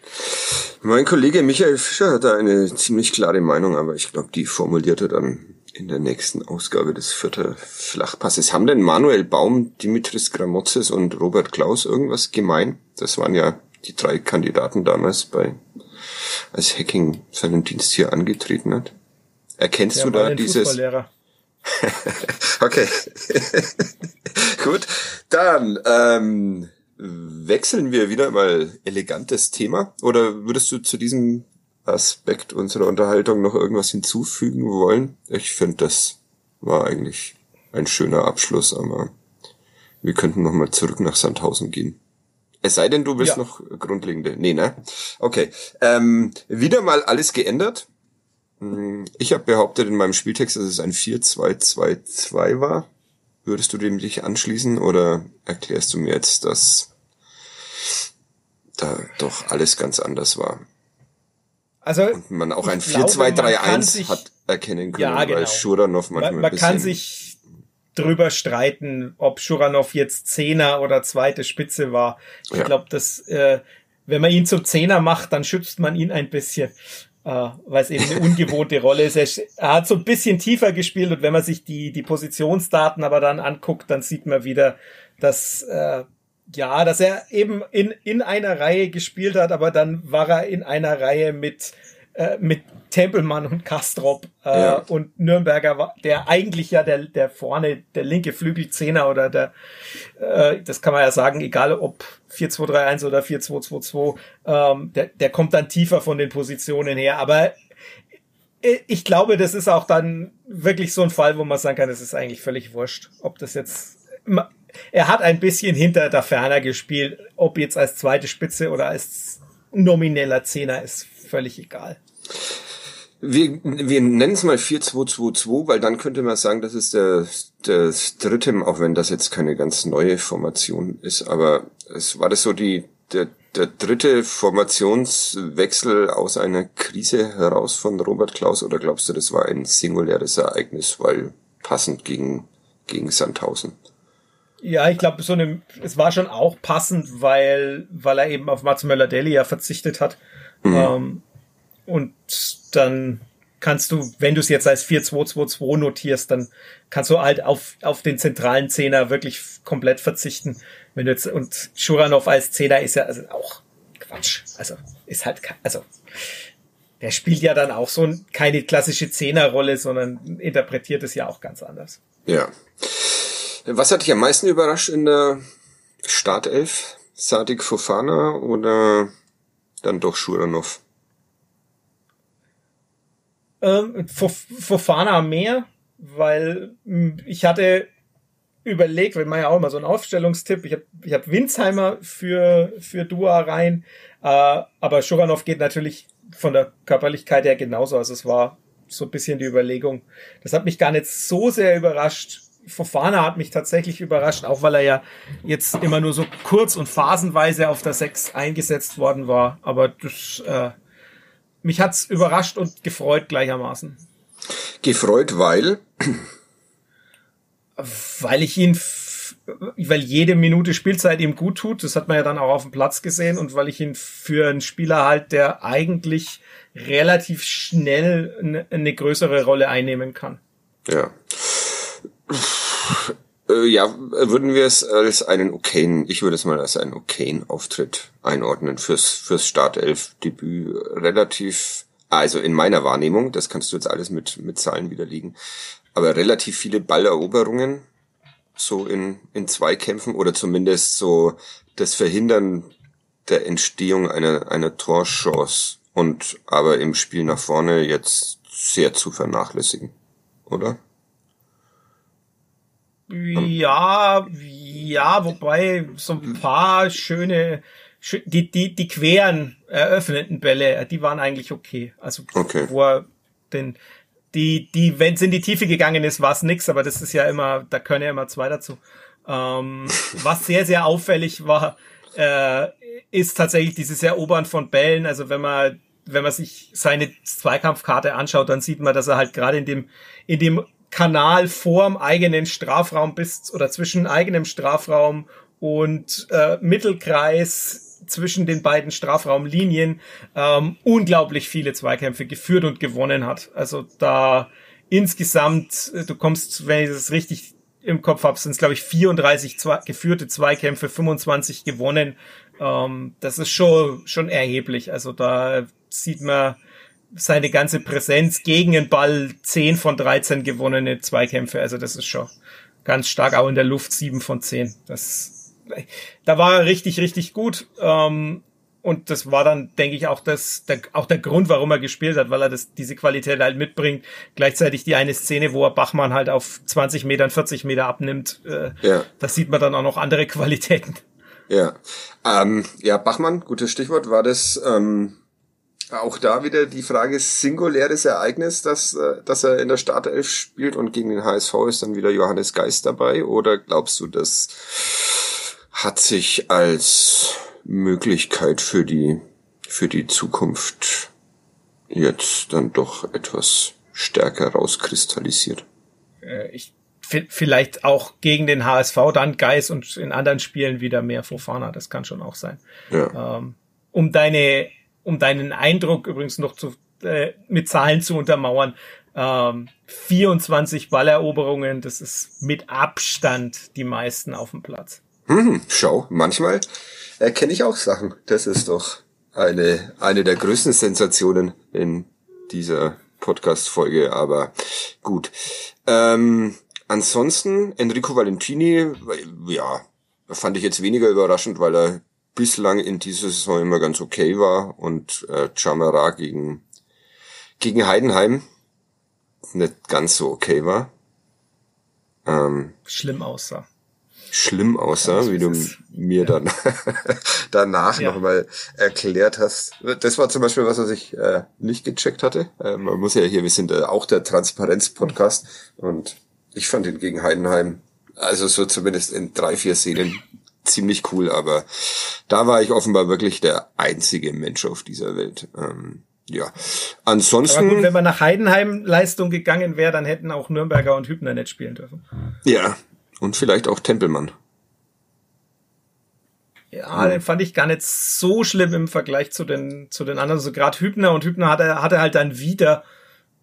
Mein Kollege Michael Fischer hat da eine ziemlich klare Meinung, aber ich glaube, die formuliert er dann in der nächsten Ausgabe des Vierter Flachpasses. Haben denn Manuel Baum, Dimitris Gramotzes und Robert Klaus irgendwas gemein? Das waren ja die drei Kandidaten damals bei, als Hacking seinen Dienst hier angetreten hat. Erkennst Der du da dieses? okay. Gut. Dann ähm, wechseln wir wieder mal elegantes Thema. Oder würdest du zu diesem Aspekt unserer Unterhaltung noch irgendwas hinzufügen wollen? Ich finde, das war eigentlich ein schöner Abschluss, aber wir könnten noch mal zurück nach Sandhausen gehen. Es sei denn, du willst ja. noch grundlegende. Nee, ne? Okay. Ähm, wieder mal alles geändert. Hm, ich habe behauptet in meinem Spieltext, dass es ein 4-2-2-2 war. Würdest du dem dich anschließen oder erklärst du mir jetzt, dass da doch alles ganz anders war? Also und man auch ein 4-2-3-1 hat erkennen können, ja, genau. weil Schuranov manchmal man, man kann sich drüber streiten, ob Schuranov jetzt Zehner oder zweite Spitze war. Ich ja. glaube, dass äh, wenn man ihn zum Zehner macht, dann schützt man ihn ein bisschen, äh, weil es eben eine ungewohnte Rolle ist. Er, er, hat so ein bisschen tiefer gespielt und wenn man sich die die Positionsdaten aber dann anguckt, dann sieht man wieder, dass äh, ja, dass er eben in, in einer Reihe gespielt hat, aber dann war er in einer Reihe mit, äh, mit Tempelmann und Kastrop äh, ja. und Nürnberger war, der eigentlich ja der, der vorne, der linke Flügelzehner oder der, äh, das kann man ja sagen, egal ob 4-2-3-1 oder 4-2-2-2, ähm, der, der kommt dann tiefer von den Positionen her, aber äh, ich glaube, das ist auch dann wirklich so ein Fall, wo man sagen kann, es ist eigentlich völlig wurscht, ob das jetzt er hat ein bisschen hinter der Ferner gespielt. Ob jetzt als zweite Spitze oder als nomineller Zehner ist völlig egal. Wir, wir nennen es mal 4-2-2-2, weil dann könnte man sagen, das ist der, der dritte, auch wenn das jetzt keine ganz neue Formation ist, aber es war das so die, der, der dritte Formationswechsel aus einer Krise heraus von Robert Klaus oder glaubst du, das war ein singuläres Ereignis, weil passend gegen, gegen Sandhausen? Ja, ich glaube, so eine, es war schon auch passend, weil, weil er eben auf Mats Möller-Deli ja verzichtet hat. Mhm. Ähm, und dann kannst du, wenn du es jetzt als 4-2-2-2 notierst, dann kannst du halt auf, auf den zentralen Zehner wirklich komplett verzichten. Wenn du jetzt, und Schuranov als Zehner ist ja also auch Quatsch. Also, ist halt, also, der spielt ja dann auch so keine klassische Zehnerrolle, sondern interpretiert es ja auch ganz anders. Ja. Was hat dich am meisten überrascht in der Startelf? Sadik Fofana oder dann doch Schuranov? Ähm, Fofana mehr, weil hm, ich hatte überlegt, weil man ja auch immer so ein Aufstellungstipp, ich habe ich hab Winsheimer für, für Dua rein, äh, aber Schuranov geht natürlich von der Körperlichkeit her genauso, also es war so ein bisschen die Überlegung. Das hat mich gar nicht so sehr überrascht, Fofana hat mich tatsächlich überrascht, auch weil er ja jetzt immer nur so kurz und phasenweise auf der 6 eingesetzt worden war. Aber das, äh, mich hat's überrascht und gefreut gleichermaßen. Gefreut, weil? Weil ich ihn, weil jede Minute Spielzeit ihm gut tut. Das hat man ja dann auch auf dem Platz gesehen und weil ich ihn für einen Spieler halt, der eigentlich relativ schnell eine, eine größere Rolle einnehmen kann. Ja. Äh, ja, würden wir es als einen okayen, ich würde es mal als einen okayen Auftritt einordnen fürs, fürs Startelf-Debüt. Relativ, also in meiner Wahrnehmung, das kannst du jetzt alles mit, mit Zahlen widerlegen, aber relativ viele Balleroberungen, so in, in Zweikämpfen oder zumindest so das Verhindern der Entstehung einer, einer Torchance und aber im Spiel nach vorne jetzt sehr zu vernachlässigen, oder? Ja, ja, wobei so ein paar schöne, die, die, die queren eröffneten Bälle, die waren eigentlich okay. Also, okay. wo er den, die, die, wenn es in die Tiefe gegangen ist, war es nix, aber das ist ja immer, da können ja immer zwei dazu. Ähm, was sehr, sehr auffällig war, äh, ist tatsächlich dieses Erobern von Bällen. Also wenn man, wenn man sich seine Zweikampfkarte anschaut, dann sieht man, dass er halt gerade in dem, in dem Kanal vorm eigenen Strafraum bis oder zwischen eigenem Strafraum und äh, Mittelkreis zwischen den beiden Strafraumlinien ähm, unglaublich viele Zweikämpfe geführt und gewonnen hat. Also da insgesamt, du kommst, wenn ich das richtig im Kopf habe, sind es, glaube ich, 34 zwei, geführte Zweikämpfe, 25 gewonnen. Ähm, das ist schon, schon erheblich. Also da sieht man seine ganze Präsenz gegen den Ball 10 von 13 gewonnene Zweikämpfe. Also das ist schon ganz stark. Auch in der Luft 7 von 10. Das, da war er richtig, richtig gut. Ähm, und das war dann, denke ich, auch das, der, auch der Grund, warum er gespielt hat, weil er das, diese Qualität halt mitbringt. Gleichzeitig die eine Szene, wo er Bachmann halt auf 20 Metern, 40 Meter abnimmt, äh, ja. da sieht man dann auch noch andere Qualitäten. Ja, ähm, ja, Bachmann, gutes Stichwort, war das ähm, auch da wieder die Frage, singuläres Ereignis, dass, äh, dass er in der Startelf spielt und gegen den HSV ist dann wieder Johannes Geist dabei? Oder glaubst du, das hat sich als Möglichkeit für die, für die Zukunft jetzt dann doch etwas stärker rauskristallisiert. Äh, ich vielleicht auch gegen den HSV dann Geis und in anderen Spielen wieder mehr Fofana, das kann schon auch sein. Ja. Ähm, um deine, um deinen Eindruck übrigens noch zu, äh, mit Zahlen zu untermauern, ähm, 24 Balleroberungen, das ist mit Abstand die meisten auf dem Platz. Hm, schau, manchmal erkenne ich auch Sachen. Das ist doch eine, eine der größten Sensationen in dieser Podcast-Folge, aber gut. Ähm, ansonsten, Enrico Valentini, ja, fand ich jetzt weniger überraschend, weil er bislang in dieser Saison immer ganz okay war und äh, Chamara gegen, gegen Heidenheim nicht ganz so okay war. Ähm, Schlimm aussah schlimm aussah, ja, wie du mir dann danach ja. nochmal erklärt hast. Das war zum Beispiel was, was ich äh, nicht gecheckt hatte. Äh, man muss ja hier, wir sind äh, auch der Transparenz-Podcast und ich fand ihn gegen Heidenheim, also so zumindest in drei, vier Szenen ziemlich cool, aber da war ich offenbar wirklich der einzige Mensch auf dieser Welt. Ähm, ja, ansonsten. Aber gut, wenn man nach Heidenheim Leistung gegangen wäre, dann hätten auch Nürnberger und Hübner nicht spielen dürfen. Ja, und vielleicht auch Tempelmann. Ja, den fand ich gar nicht so schlimm im Vergleich zu den, zu den anderen. Also gerade Hübner und Hübner hatte, hatte halt dann wieder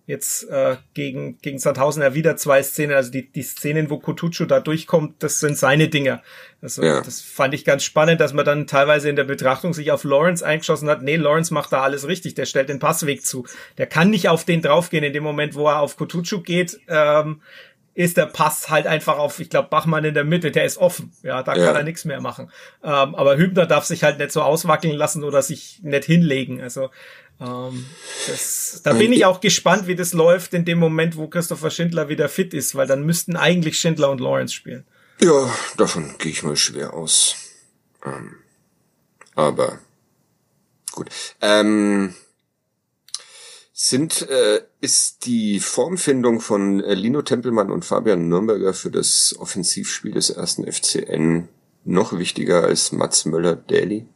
jetzt äh, gegen, gegen Sandhausen ja wieder zwei Szenen. Also die, die Szenen, wo Kutucu da durchkommt, das sind seine Dinger. Also ja. das fand ich ganz spannend, dass man dann teilweise in der Betrachtung sich auf Lawrence eingeschossen hat. Nee, Lawrence macht da alles richtig. Der stellt den Passweg zu. Der kann nicht auf den draufgehen in dem Moment, wo er auf Kutucu geht. Ähm, ist der Pass halt einfach auf, ich glaube, Bachmann in der Mitte, der ist offen. Ja, da ja. kann er nichts mehr machen. Ähm, aber Hübner darf sich halt nicht so auswackeln lassen oder sich nicht hinlegen. Also ähm, das, da bin ich auch gespannt, wie das läuft in dem Moment, wo Christopher Schindler wieder fit ist, weil dann müssten eigentlich Schindler und Lawrence spielen. Ja, davon gehe ich mal schwer aus. Ähm, aber gut. Ähm, sind, äh, ist die Formfindung von äh, Lino Tempelmann und Fabian Nürnberger für das Offensivspiel des ersten FCN noch wichtiger als Mats Möller-Daly?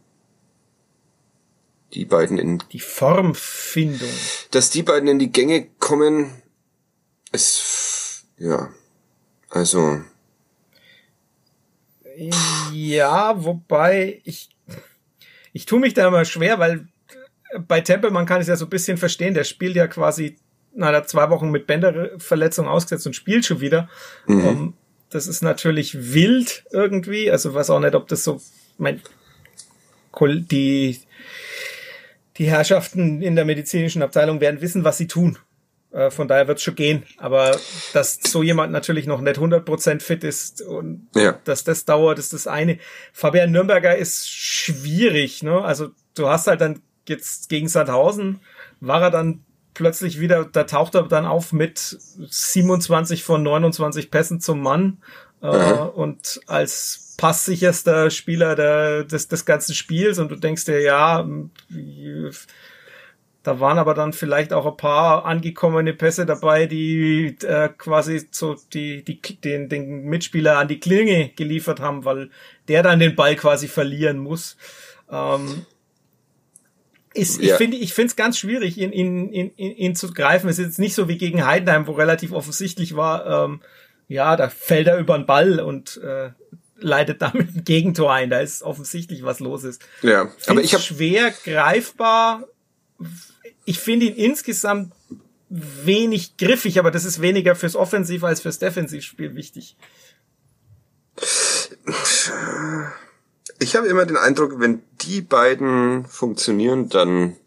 Die beiden in... Die Formfindung. Dass die beiden in die Gänge kommen, ist, ja, also... Ja, wobei ich, ich tue mich da immer schwer, weil bei Tempelmann kann ich es ja so ein bisschen verstehen, der spielt ja quasi, na, der zwei Wochen mit Bänderverletzung ausgesetzt und spielt schon wieder. Mhm. Um, ähm, das ist natürlich wild irgendwie, also weiß auch nicht, ob das so, mein, die, die Herrschaften in der medizinischen Abteilung werden wissen, was sie tun. Äh, von daher wird es schon gehen. Aber dass so jemand natürlich noch nicht 100% fit ist und ja. dass das dauert, ist das eine. Fabian Nürnberger ist schwierig. Ne? Also du hast halt dann jetzt gegen Sandhausen war er dann plötzlich wieder, da taucht er dann auf mit 27 von 29 Pässen zum Mann äh, und als passsicherster Spieler der, des, des ganzen Spiels und du denkst dir, ja, da waren aber dann vielleicht auch ein paar angekommene Pässe dabei, die äh, quasi so die, die, den, den Mitspieler an die Klinge geliefert haben, weil der dann den Ball quasi verlieren muss. Ähm, ist, ja. Ich finde ich finde es ganz schwierig, ihn, ihn, ihn, ihn zu greifen. Es ist jetzt nicht so wie gegen Heidenheim, wo relativ offensichtlich war, ähm, ja, da fällt er über den Ball und äh, leitet damit ein Gegentor ein. Da ist offensichtlich, was los ist. Ja, Find's aber ich habe schwer greifbar. Ich finde ihn insgesamt wenig griffig, aber das ist weniger fürs Offensiv als fürs Defensivspiel wichtig. Ich habe immer den Eindruck, wenn die beiden funktionieren, dann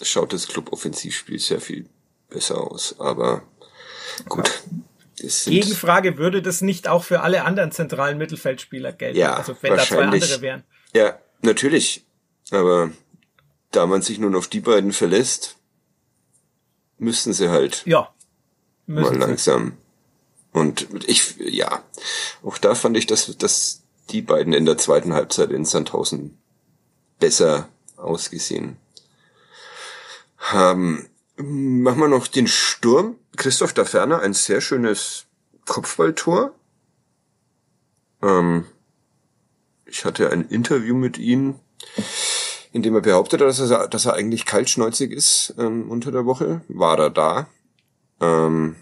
schaut das Club-Offensivspiel sehr viel besser aus. Aber gut. Gegenfrage, würde das nicht auch für alle anderen zentralen Mittelfeldspieler gelten? Ja, also wenn da zwei andere wären. Ja, natürlich. Aber da man sich nun auf die beiden verlässt, müssten sie halt ja, mal langsam. Und ich, ja, auch da fand ich, dass, dass die beiden in der zweiten Halbzeit in Sandhausen besser ausgesehen haben. Machen wir noch den Sturm. Christoph da Ferner, ein sehr schönes Kopfballtor. Ähm, ich hatte ein Interview mit ihm, in dem er behauptete, dass er, dass er eigentlich kaltschnäuzig ist ähm, unter der Woche. War er da. Ähm,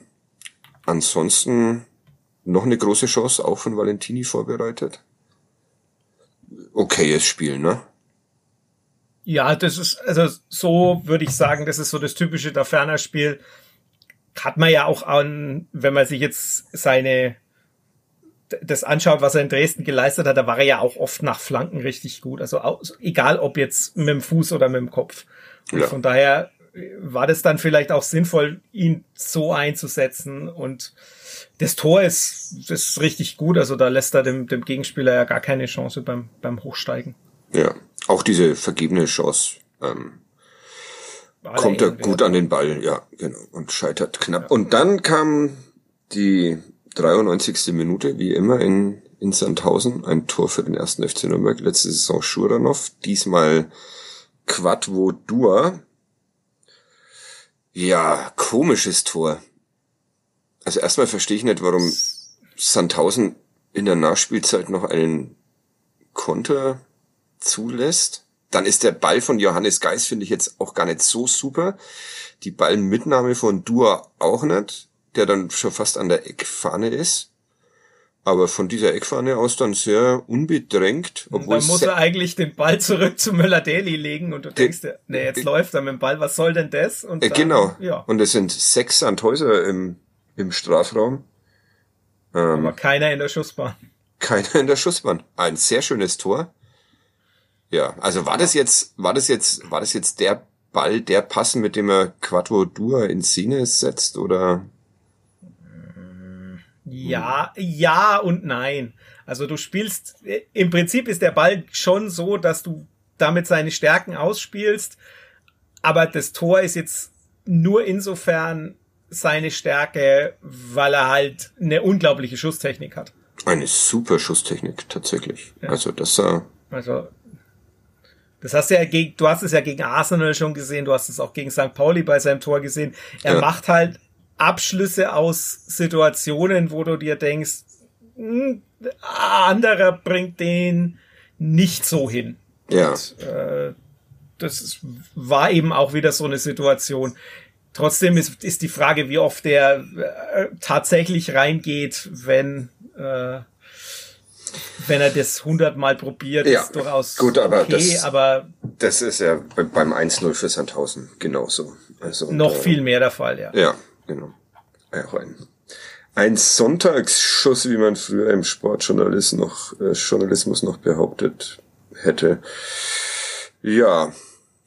ansonsten noch eine große Chance, auch von Valentini vorbereitet. Okayes Spiel, ne? Ja, das ist, also so würde ich sagen, das ist so das typische da ferner Spiel. Hat man ja auch an, wenn man sich jetzt seine, das anschaut, was er in Dresden geleistet hat, da war er ja auch oft nach Flanken richtig gut. Also egal ob jetzt mit dem Fuß oder mit dem Kopf. Ja. von daher war das dann vielleicht auch sinnvoll, ihn so einzusetzen und das Tor ist, ist richtig gut, also da lässt er dem, dem Gegenspieler ja gar keine Chance beim, beim Hochsteigen. Ja, auch diese vergebene Chance ähm, kommt er gut an den Ball, ja, genau, und scheitert knapp. Ja. Und dann kam die 93. Minute, wie immer in, in Sandhausen, ein Tor für den ersten FC Nürnberg, letzte Saison Schuranov, diesmal Quadvo Dua. Ja, komisches Tor. Also erstmal verstehe ich nicht, warum Sandhausen in der Nachspielzeit noch einen Konter zulässt. Dann ist der Ball von Johannes Geis, finde ich jetzt auch gar nicht so super. Die Ballmitnahme von Dua auch nicht, der dann schon fast an der Eckfahne ist. Aber von dieser Eckfahne aus dann sehr unbedrängt. Obwohl dann muss er eigentlich den Ball zurück zu Müller-Daly legen und du denkst, dir, nee, jetzt läuft er mit dem Ball, was soll denn das? Und äh, dann, genau. Ja. Und es sind sechs Sandhäuser im, im Strafraum. Ähm, Aber keiner in der Schussbahn. Keiner in der Schussbahn. Ein sehr schönes Tor. Ja, also war das jetzt, war das jetzt, war das jetzt der Ball, der Passen, mit dem er Quattro Dua in Szene setzt, oder? Ja, ja und nein. Also du spielst, im Prinzip ist der Ball schon so, dass du damit seine Stärken ausspielst, aber das Tor ist jetzt nur insofern seine Stärke, weil er halt eine unglaubliche Schusstechnik hat. Eine super Schusstechnik, tatsächlich. Ja. Also das er. Also das hast du ja gegen, du hast es ja gegen Arsenal schon gesehen, du hast es auch gegen St. Pauli bei seinem Tor gesehen. Er ja. macht halt Abschlüsse aus Situationen, wo du dir denkst, hm, anderer bringt den nicht so hin. Ja. Und, äh, das war eben auch wieder so eine Situation. Trotzdem ist, ist die Frage, wie oft der äh, tatsächlich reingeht, wenn äh, wenn er das hundertmal probiert, ja, ist durchaus gut, aber okay, das, aber das ist ja beim 1-0 für Sandhausen genauso. Also noch und, viel mehr der Fall, ja. Ja, genau. Auch ein, ein Sonntagsschuss, wie man früher im Sportjournalismus noch, äh, Journalismus noch behauptet hätte. Ja,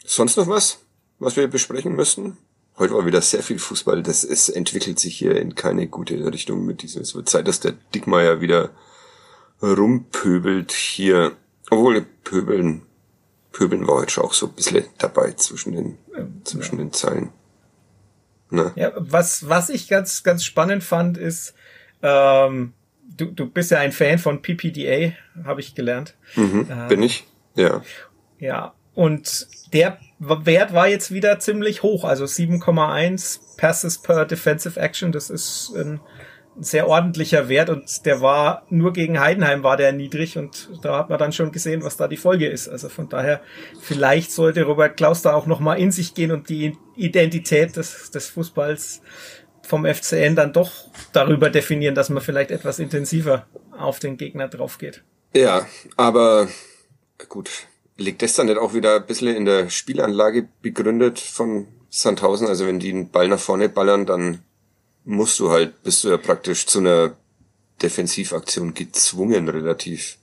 sonst noch was, was wir besprechen müssten? Heute war wieder sehr viel Fußball. Das es entwickelt sich hier in keine gute Richtung mit diesem. Es wird Zeit, dass der Dickmeier wieder rumpöbelt hier. Obwohl, pöbeln, pöbeln war heute schon auch so ein bisschen dabei zwischen den, ja. zwischen den Zeilen. Ne? Ja, was, was ich ganz, ganz spannend fand, ist, ähm, du, du bist ja ein Fan von PPDA, habe ich gelernt. Mhm, ähm, bin ich, ja. Ja, und der Wert war jetzt wieder ziemlich hoch, also 7,1 Passes per Defensive Action, das ist ein sehr ordentlicher Wert und der war nur gegen Heidenheim war der niedrig und da hat man dann schon gesehen, was da die Folge ist. Also von daher, vielleicht sollte Robert Klaus da auch nochmal in sich gehen und die Identität des, des Fußballs vom FCN dann doch darüber definieren, dass man vielleicht etwas intensiver auf den Gegner drauf geht. Ja, aber gut, liegt das dann nicht auch wieder ein bisschen in der Spielanlage begründet von, Sandhausen. Also wenn die einen Ball nach vorne ballern, dann musst du halt, bist du ja praktisch zu einer Defensivaktion gezwungen, relativ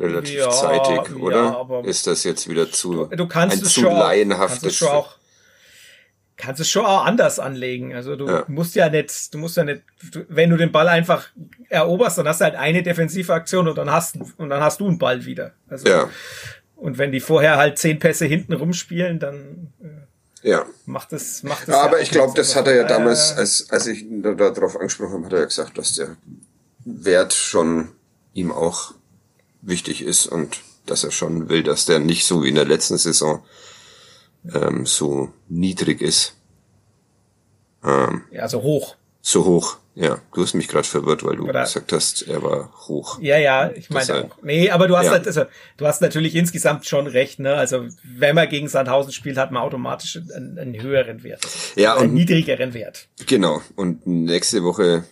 relativ ja, zeitig, oder? Ja, ist das jetzt wieder zu du, du kannst ein zu schon, laienhaftes? Kannst schon auch, kannst es schon auch anders anlegen. Also du ja. musst ja nicht, du musst ja nicht, wenn du den Ball einfach eroberst, dann hast du halt eine Defensivaktion und dann hast und dann hast du einen Ball wieder. Also, ja. Und wenn die vorher halt zehn Pässe hinten rumspielen, dann äh, ja. macht es macht es. Aber ja ich glaube, das hat er ja damals, als als ich da, darauf angesprochen habe, hat er ja gesagt, dass der Wert schon ihm auch wichtig ist und dass er schon will, dass der nicht so wie in der letzten Saison ähm, so niedrig ist. Ähm, ja, so hoch. So hoch, ja. Du hast mich gerade verwirrt, weil du Oder gesagt hast, er war hoch. Ja, ja, ich meine auch. Nee, aber du hast ja. halt, also, du hast natürlich insgesamt schon recht, ne? Also wenn man gegen Sandhausen spielt, hat man automatisch einen, einen höheren Wert. ja, einen und, niedrigeren Wert. Genau. Und nächste Woche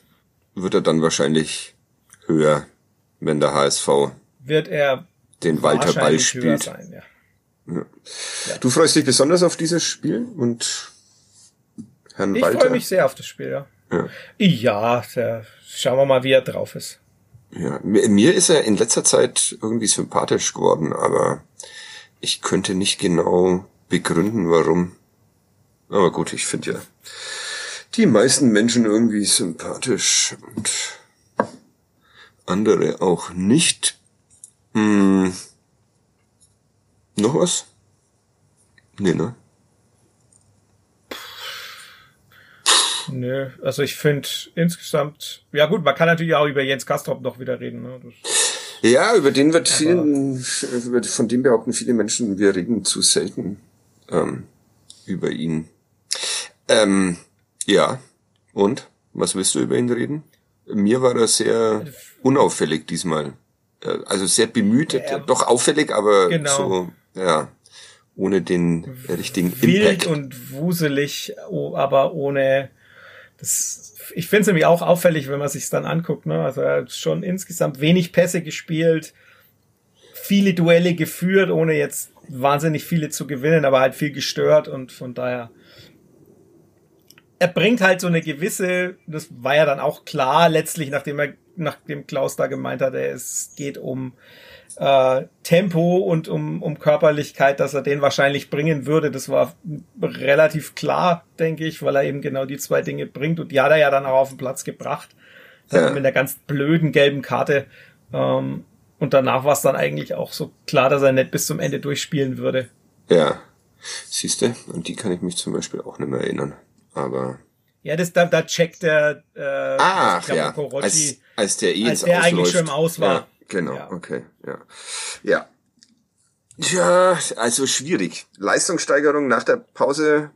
wird er dann wahrscheinlich höher, wenn der HSV wird er den Walter Ball spielt. Sein, ja. Ja. Du freust dich besonders auf dieses Spiel und Herrn ich Walter? Ich freue mich sehr auf das Spiel, ja. Ja, ja schauen wir mal, wie er drauf ist. Ja, mir ist er in letzter Zeit irgendwie sympathisch geworden, aber ich könnte nicht genau begründen, warum. Aber gut, ich finde ja die meisten Menschen irgendwie sympathisch und andere auch nicht. Hm. Noch was? Nee, ne? Nö, also ich finde insgesamt, ja gut, man kann natürlich auch über Jens Kastrop noch wieder reden. Ne? Das, ja, über den wird vielen, von dem behaupten viele Menschen, wir reden zu selten ähm, über ihn. Ähm, ja, und? Was willst du über ihn reden? Mir war er sehr unauffällig diesmal. Äh, also sehr bemüht, ja, doch auffällig, aber genau. so, ja, ohne den richtigen Wild Impact. und wuselig, aber ohne das. Ich finde es nämlich auch auffällig, wenn man sich dann anguckt. Ne? Also er hat schon insgesamt wenig Pässe gespielt, viele Duelle geführt, ohne jetzt wahnsinnig viele zu gewinnen, aber halt viel gestört und von daher er bringt halt so eine gewisse, das war ja dann auch klar letztlich, nachdem er, nachdem Klaus da gemeint hat, es geht um äh, Tempo und um, um Körperlichkeit, dass er den wahrscheinlich bringen würde. Das war relativ klar, denke ich, weil er eben genau die zwei Dinge bringt und die hat er ja dann auch auf den Platz gebracht. Ja. Mit einer ganz blöden gelben Karte. Ähm, und danach war es dann eigentlich auch so klar, dass er nicht bis zum Ende durchspielen würde. Ja. Siehste, an die kann ich mich zum Beispiel auch nicht mehr erinnern aber. Ja, das, da, da checkt der, äh, Ach, ja. als, als der eh als der eigentlich schon im Aus war. Ja, genau, ja. okay, ja. Ja. Ja, also schwierig. Leistungssteigerung nach der Pause,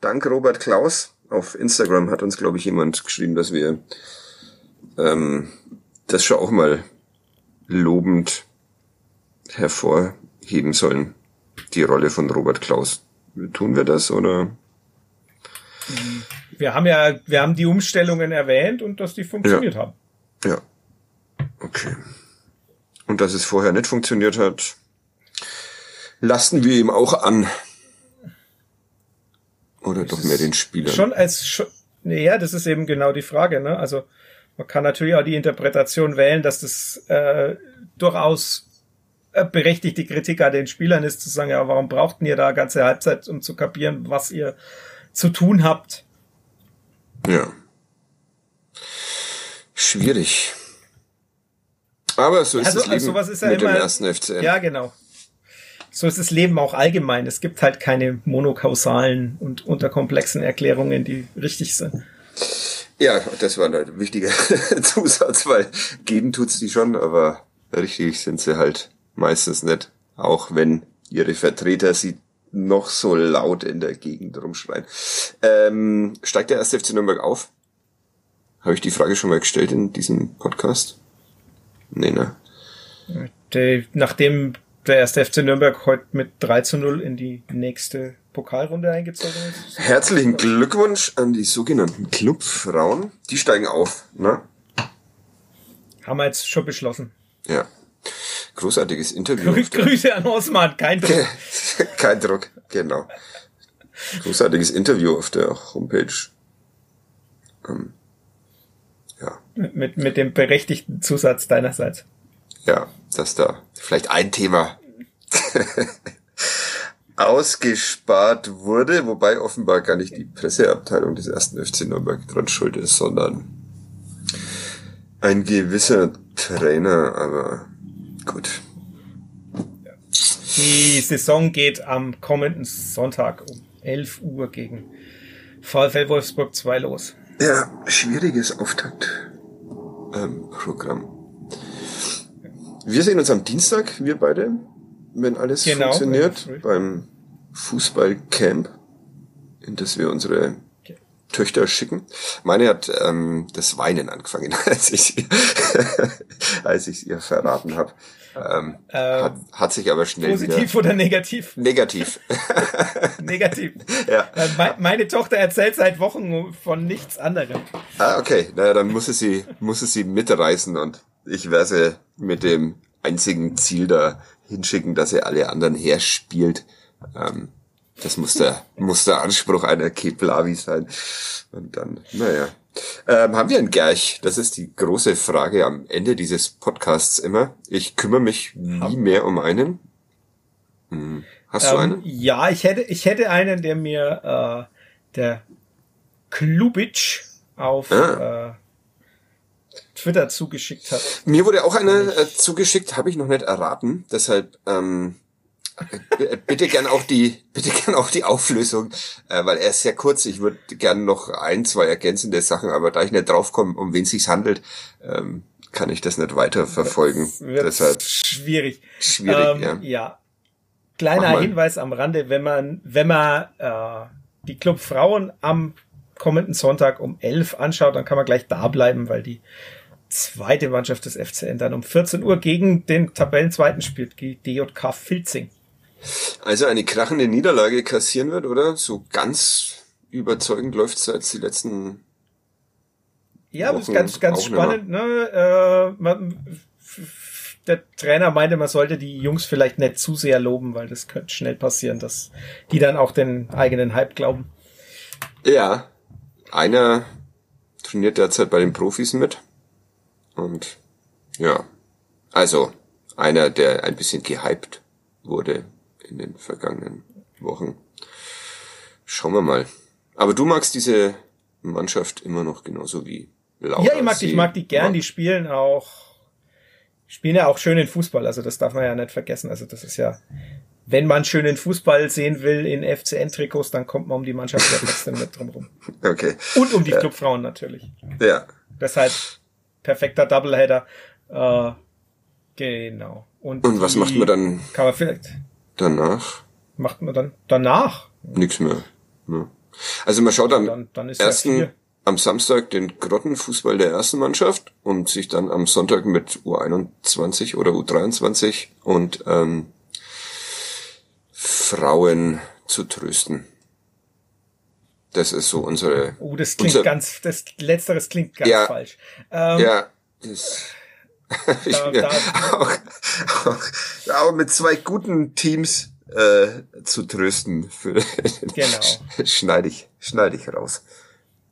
dank Robert Klaus. Auf Instagram hat uns, glaube ich, jemand geschrieben, dass wir ähm, das schon auch mal lobend hervorheben sollen, die Rolle von Robert Klaus. Tun wir das oder? Wir haben ja, wir haben die Umstellungen erwähnt und dass die funktioniert ja. haben. Ja. Okay. Und dass es vorher nicht funktioniert hat, lassen wir ihm auch an. Oder das doch mehr den Spielern. Schon als, schon, ja, das ist eben genau die Frage, ne? Also, man kann natürlich auch die Interpretation wählen, dass das äh, durchaus äh, berechtigte Kritik an den Spielern ist, zu sagen, ja, warum brauchten ihr da ganze Halbzeit, um zu kapieren, was ihr zu tun habt. Ja. Schwierig. Aber so ist also, das Leben ist ja mit immer, dem ersten FCN. Ja, genau. So ist das Leben auch allgemein. Es gibt halt keine monokausalen und unterkomplexen Erklärungen, die richtig sind. Ja, das war ein wichtiger Zusatz, weil geben tut's die schon, aber richtig sind sie halt meistens nicht. Auch wenn ihre Vertreter sie noch so laut in der Gegend rumschreien. Ähm, steigt der erste FC Nürnberg auf? Habe ich die Frage schon mal gestellt in diesem Podcast? Nee, ne? Der, nachdem der erste FC Nürnberg heute mit 3 zu 0 in die nächste Pokalrunde eingezogen ist. Herzlichen Glückwunsch an die sogenannten Clubfrauen. Die steigen auf, ne? Haben wir jetzt schon beschlossen. Ja. Großartiges Interview. Grü Grüße an Osman, kein Druck. kein Druck, genau. Großartiges Interview auf der Homepage. Ähm, ja. Mit, mit dem berechtigten Zusatz deinerseits. Ja, dass da vielleicht ein Thema ausgespart wurde, wobei offenbar gar nicht die Presseabteilung des ersten FC Nürnberg dran schuld ist, sondern ein gewisser Trainer, aber gut. Die Saison geht am kommenden Sonntag um 11 Uhr gegen VfL Wolfsburg 2 los. Ja, schwieriges Auftakt-Programm. Ähm, wir sehen uns am Dienstag, wir beide, wenn alles genau, funktioniert, beim Fußballcamp, in das wir unsere. Töchter schicken. Meine hat ähm, das Weinen angefangen, als ich als ich ihr verraten habe. Ähm, ähm, hat, hat sich aber schnell positiv oder negativ? Negativ. negativ. ja. Äh, meine Tochter erzählt seit Wochen von nichts anderem. Ah, okay. Naja, dann muss es sie muss es sie mitreißen und ich werde sie mit dem einzigen Ziel da hinschicken, dass er alle anderen herspielt. Ähm, das muss der, muss der Anspruch einer Keplavi sein. Und dann, naja. Ähm, haben wir einen Gerch? Das ist die große Frage am Ende dieses Podcasts immer. Ich kümmere mich nie mehr um einen. Hm. Hast ähm, du einen? Ja, ich hätte, ich hätte einen, der mir äh, der Klubic auf ah. äh, Twitter zugeschickt hat. Mir wurde auch einer äh, zugeschickt, habe ich noch nicht erraten. Deshalb ähm, bitte gern auch die, bitte gern auch die Auflösung, äh, weil er ist sehr kurz. Ich würde gern noch ein, zwei ergänzende Sachen, aber da ich nicht draufkomme, um wen sich's handelt, ähm, kann ich das nicht weiter verfolgen. Deshalb schwierig. Schwierig, ähm, ja. ja. Kleiner Hinweis am Rande, wenn man, wenn man äh, die Club Frauen am kommenden Sonntag um elf anschaut, dann kann man gleich da bleiben, weil die zweite Mannschaft des FCN dann um 14 Uhr gegen den Tabellenzweiten spielt, die DJK Filzing. Also eine krachende Niederlage kassieren wird, oder? So ganz überzeugend läuft es jetzt die letzten. Ja, Wochen das ist ganz, ganz spannend. Ne? Äh, man, der Trainer meinte, man sollte die Jungs vielleicht nicht zu sehr loben, weil das könnte schnell passieren, dass die dann auch den eigenen Hype glauben. Ja, einer trainiert derzeit bei den Profis mit. Und ja, also einer, der ein bisschen gehypt wurde in den vergangenen Wochen. Schauen wir mal. Aber du magst diese Mannschaft immer noch genauso wie Laura. Ja, ich mag, die, ich mag die gern. Die spielen auch, spielen ja auch schön in Fußball. Also das darf man ja nicht vergessen. Also das ist ja, wenn man schönen Fußball sehen will in FCN-Trikots, dann kommt man um die Mannschaft ja trotzdem mit drum rum. Okay. Und um die ja. Clubfrauen natürlich. Ja. Deshalb perfekter Doubleheader. Äh, genau. Und, Und was macht man dann? Kann man vielleicht danach? Macht man dann danach? Nichts mehr. Ja. Also man schaut am dann, dann ersten, am Samstag den Grottenfußball der ersten Mannschaft und sich dann am Sonntag mit U21 oder U23 und ähm, Frauen zu trösten. Das ist so unsere. Oh, das klingt unser, ganz, das letzteres klingt ganz ja, falsch. Ähm, ja, das, da, da, auch, auch, auch mit zwei guten Teams äh, zu trösten. Für, genau. schneide ich, schneide ich raus.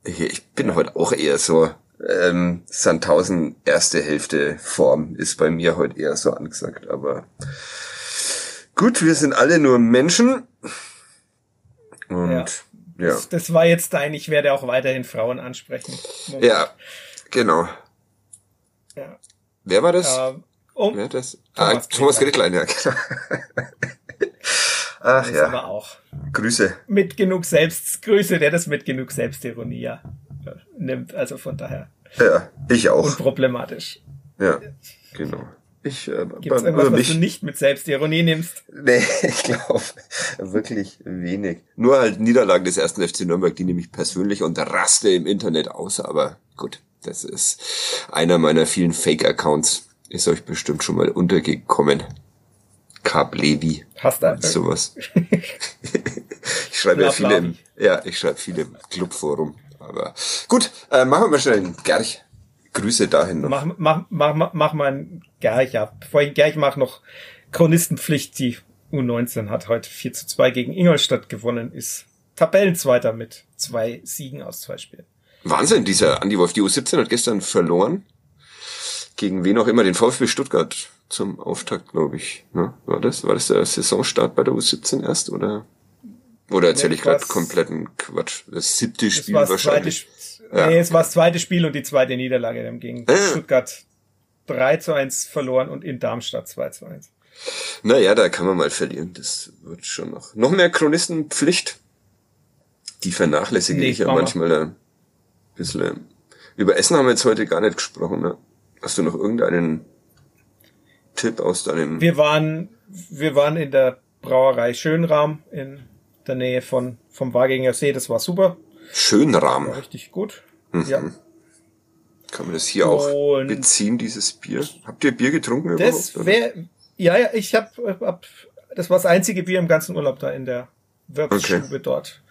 Ich, ich bin ja. heute auch eher so, ähm, Sandhausen erste Hälfte Form ist bei mir heute eher so angesagt, aber gut, wir sind alle nur Menschen. Und ja. Ja. Das, das war jetzt dein, ich werde auch weiterhin Frauen ansprechen. Moment. Ja, genau. Ja. Wer war das? Ähm, um, Wer das? Thomas, ah, Thomas Gretlein, ja. Genau. Ach das ja. Aber auch. Grüße. Mit genug Selbst, Grüße, der das mit genug Selbstironie ja, nimmt. Also von daher. Ja, ich auch. Unproblematisch. Ja, genau. Ich, äh, Gibt es irgendwas, was du nicht mit Selbstironie nimmst? Nee, ich glaube wirklich wenig. Nur halt Niederlagen des ersten FC Nürnberg, die nehme ich persönlich und raste im Internet aus, aber gut, das ist einer meiner vielen Fake-Accounts. Ist euch bestimmt schon mal untergekommen. Carp Levi. Hast du sowas. ich schreibe ja viele im, ja, ich schreibe viele im Clubforum. Aber gut, äh, machen wir mal schnell einen Gerch. Grüße dahin noch. Mach, mach, mach, mach mal ein Gerch ab. Bevor ich Gerch mache, noch Chronistenpflicht. Die U19 hat heute 4 zu 2 gegen Ingolstadt gewonnen, ist Tabellenzweiter mit zwei Siegen aus zwei Spielen. Wahnsinn, dieser Andi Wolf, die U17 hat gestern verloren. Gegen wen auch immer, den VfB Stuttgart zum Auftakt, glaube ich. Ne? War das? War das der Saisonstart bei der U17 erst oder? Oder erzähle ich gerade kompletten Quatsch? Das siebte Spiel das wahrscheinlich. Zweite, ja. Nee, es war das zweite Spiel und die zweite Niederlage dann gegen äh. Stuttgart 3 zu 1 verloren und in Darmstadt 2 zu 1. Naja, da kann man mal verlieren. Das wird schon noch. Noch mehr Chronistenpflicht. Die vernachlässige nee, ich ja manchmal ein bisschen. Über Essen haben wir jetzt heute gar nicht gesprochen. Ne? Hast du noch irgendeinen Tipp aus deinem... Wir waren, wir waren in der Brauerei Schönrahm in der Nähe von, vom Waginger See. Das war super. Schönrahm. War richtig gut. Mhm. Ja. Kann man das hier auch Und beziehen, dieses Bier? Habt ihr Bier getrunken das? Wär, ja, ja, ich hab, hab, das war das einzige Bier im ganzen Urlaub da in der Wirtsstube okay. dort.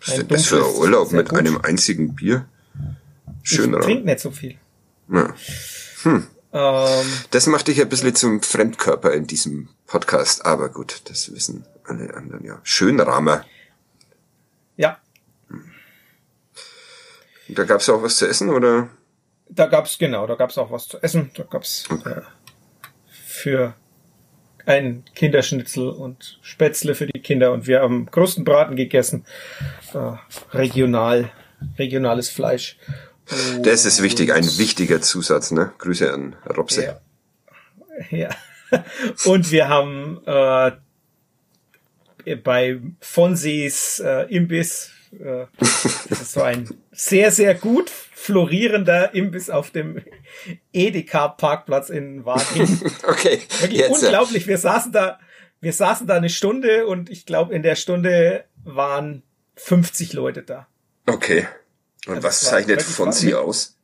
Was ist denn das für ein Urlaub mit gut. einem einzigen Bier? Schön, ich trink nicht so viel. Ja. Hm. Ähm, das macht dich ein bisschen zum Fremdkörper in diesem Podcast, aber gut, das wissen alle anderen ja. Schönramer. Ja. Da gab's auch was zu essen, oder? Da gab's genau, da gab's auch was zu essen. Da gab's okay. äh, für ein Kinderschnitzel und Spätzle für die Kinder und wir haben Krustenbraten gegessen. Äh, regional, regionales Fleisch. Das ist wichtig, ein wichtiger Zusatz, ne? Grüße an Robse. Ja. ja. Und wir haben äh, bei Fonsees äh, Imbiss, äh, das ist so ein sehr, sehr gut florierender Imbiss auf dem Edeka-Parkplatz in Wagen. okay. Wirklich Jetzt, unglaublich. Wir saßen da, wir saßen da eine Stunde und ich glaube, in der Stunde waren 50 Leute da. Okay. Und also was zeichnet Fonsi aus?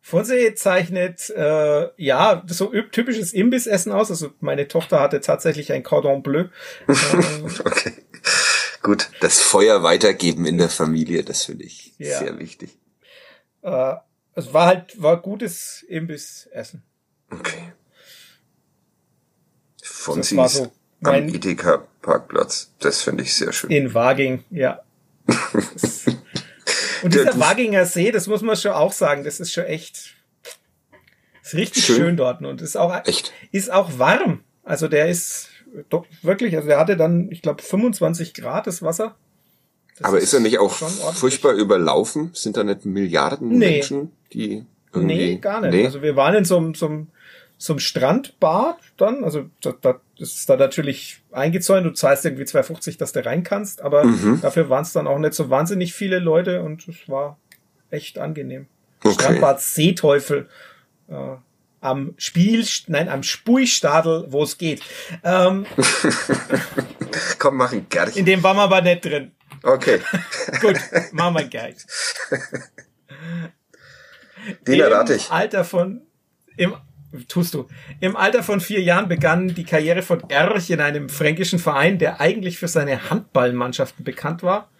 Fonsi zeichnet äh, ja so typisches Imbissessen aus. Also meine Tochter hatte tatsächlich ein Cordon Bleu. okay. Gut, das Feuer weitergeben in der Familie, das finde ich ja. sehr wichtig. Äh, es war halt war gutes Imbissessen. Okay. Fonsis so am Edeka Parkplatz, das finde ich sehr schön. In Waging, ja. Und dieser Waginger See, das muss man schon auch sagen, das ist schon echt, ist richtig schön, schön dort und ist auch, echt? ist auch warm. Also der ist doch wirklich, also der hatte dann, ich glaube, 25 Grad das Wasser. Das Aber ist, ist er nicht auch furchtbar überlaufen? Sind da nicht Milliarden nee. Menschen, die irgendwie... Nee, gar nicht. Nee? Also wir waren in so einem, so einem zum Strandbad dann. Also da, da ist da natürlich eingezäunt. Du zahlst irgendwie 2,50, dass du rein kannst. Aber mhm. dafür waren es dann auch nicht so wahnsinnig viele Leute und es war echt angenehm. Okay. Strandbad Seeteufel. Äh, am Spiel, nein, am Spuistadel, wo es geht. Ähm, Komm, mach ein Gärchen. In dem waren wir aber nicht drin. Okay. Gut, machen wir gleich. Den errate ich. Alter von, im tust du. Im Alter von vier Jahren begann die Karriere von Erch in einem fränkischen Verein, der eigentlich für seine Handballmannschaften bekannt war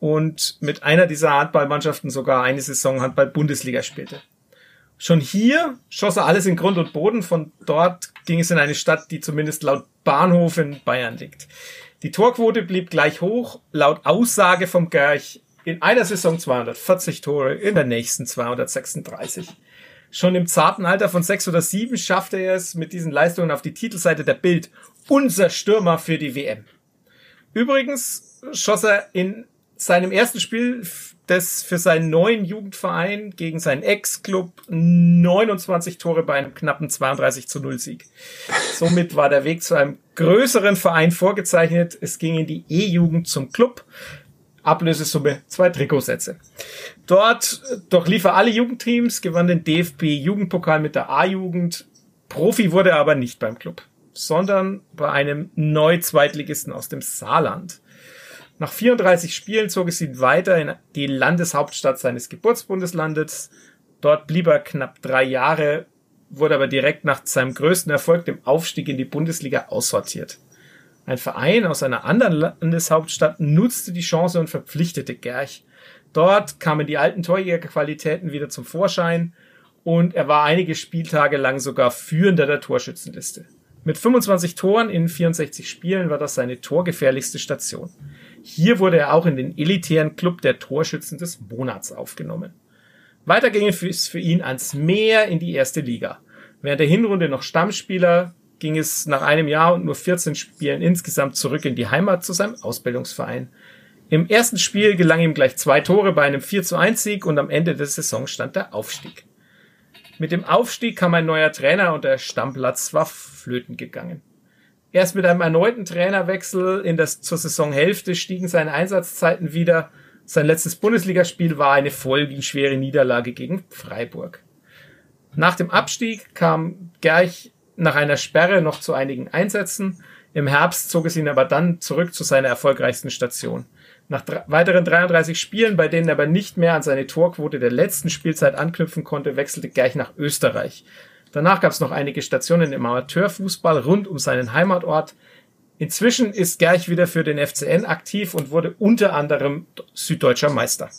und mit einer dieser Handballmannschaften sogar eine Saison Handball-Bundesliga spielte. Schon hier schoss er alles in Grund und Boden. Von dort ging es in eine Stadt, die zumindest laut Bahnhof in Bayern liegt. Die Torquote blieb gleich hoch, laut Aussage vom Gerch in einer Saison 240 Tore, in der nächsten 236. Schon im zarten Alter von sechs oder sieben schaffte er es mit diesen Leistungen auf die Titelseite der Bild. Unser Stürmer für die WM. Übrigens schoss er in seinem ersten Spiel des für seinen neuen Jugendverein gegen seinen Ex-Club 29 Tore bei einem knappen 32 zu 0 Sieg. Somit war der Weg zu einem größeren Verein vorgezeichnet. Es ging in die E-Jugend zum Club. Ablösesumme, zwei Trikotsätze. Dort durchlief er alle Jugendteams, gewann den DFB-Jugendpokal mit der A-Jugend. Profi wurde er aber nicht beim Club, sondern bei einem Neu-Zweitligisten aus dem Saarland. Nach 34 Spielen zog es ihn weiter in die Landeshauptstadt seines Geburtsbundeslandes. Dort blieb er knapp drei Jahre, wurde aber direkt nach seinem größten Erfolg, dem Aufstieg in die Bundesliga, aussortiert. Ein Verein aus einer anderen Landeshauptstadt nutzte die Chance und verpflichtete Gerch. Dort kamen die alten Torjägerqualitäten wieder zum Vorschein und er war einige Spieltage lang sogar führender der Torschützenliste. Mit 25 Toren in 64 Spielen war das seine torgefährlichste Station. Hier wurde er auch in den elitären Club der Torschützen des Monats aufgenommen. Weiter ging es für ihn ans Meer in die erste Liga. Während der Hinrunde noch Stammspieler ging es nach einem Jahr und nur 14 Spielen insgesamt zurück in die Heimat zu seinem Ausbildungsverein. Im ersten Spiel gelang ihm gleich zwei Tore bei einem 4 zu 1 Sieg und am Ende der Saison stand der Aufstieg. Mit dem Aufstieg kam ein neuer Trainer und der Stammplatz war flöten gegangen. Erst mit einem erneuten Trainerwechsel in das, zur Saisonhälfte stiegen seine Einsatzzeiten wieder. Sein letztes Bundesligaspiel war eine folgenschwere Niederlage gegen Freiburg. Nach dem Abstieg kam Gerch nach einer Sperre noch zu einigen Einsätzen. Im Herbst zog es ihn aber dann zurück zu seiner erfolgreichsten Station. Nach weiteren 33 Spielen, bei denen er aber nicht mehr an seine Torquote der letzten Spielzeit anknüpfen konnte, wechselte Gerch nach Österreich. Danach gab es noch einige Stationen im Amateurfußball rund um seinen Heimatort. Inzwischen ist Gerch wieder für den FCN aktiv und wurde unter anderem süddeutscher Meister.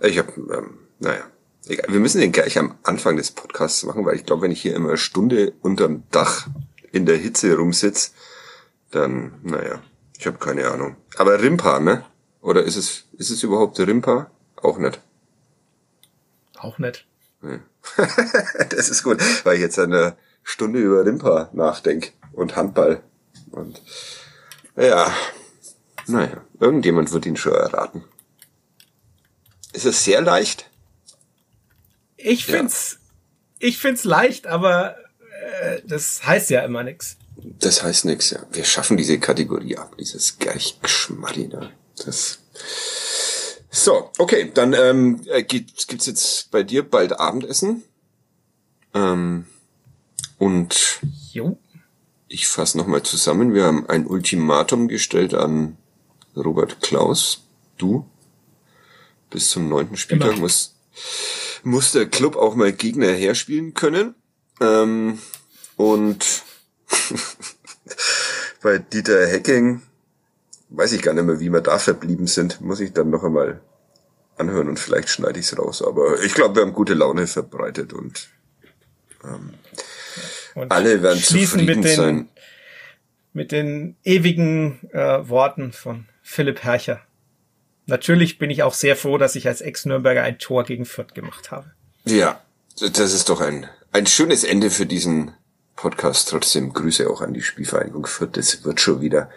Ich habe, ähm, naja, egal. wir müssen den gleich am Anfang des Podcasts machen, weil ich glaube, wenn ich hier immer eine Stunde unterm Dach in der Hitze rumsitze, dann, naja, ich habe keine Ahnung. Aber Rimpa, ne? Oder ist es, ist es überhaupt Rimpa? Auch nicht. Auch nicht. Das ist gut, weil ich jetzt eine Stunde über Rimpa nachdenke und Handball. Und ja, naja, irgendjemand wird ihn schon erraten. Ist es sehr leicht? Ich find's, ja. ich find's leicht, aber äh, das heißt ja immer nix. Das heißt nix, ja. Wir schaffen diese Kategorie ab, dieses Gerchgeschmarri da. Das. So, okay, dann ähm, äh, gibt, gibt's jetzt bei dir bald Abendessen. Ähm, und jo. ich fasse nochmal zusammen. Wir haben ein Ultimatum gestellt an Robert Klaus. Du. Bis zum neunten Spieltag genau. muss, muss der Club auch mal Gegner herspielen können. Ähm, und bei Dieter Hecking weiß ich gar nicht mehr, wie wir da verblieben sind. Muss ich dann noch einmal anhören und vielleicht schneide ich es raus. Aber ich glaube, wir haben gute Laune verbreitet und, ähm, und alle werden zufrieden mit den, sein. Mit den ewigen äh, Worten von Philipp Hercher. Natürlich bin ich auch sehr froh, dass ich als Ex-Nürnberger ein Tor gegen Fürth gemacht habe. Ja, das ist doch ein, ein schönes Ende für diesen Podcast. Trotzdem Grüße auch an die Spielvereinigung Fürth. Das wird schon wieder.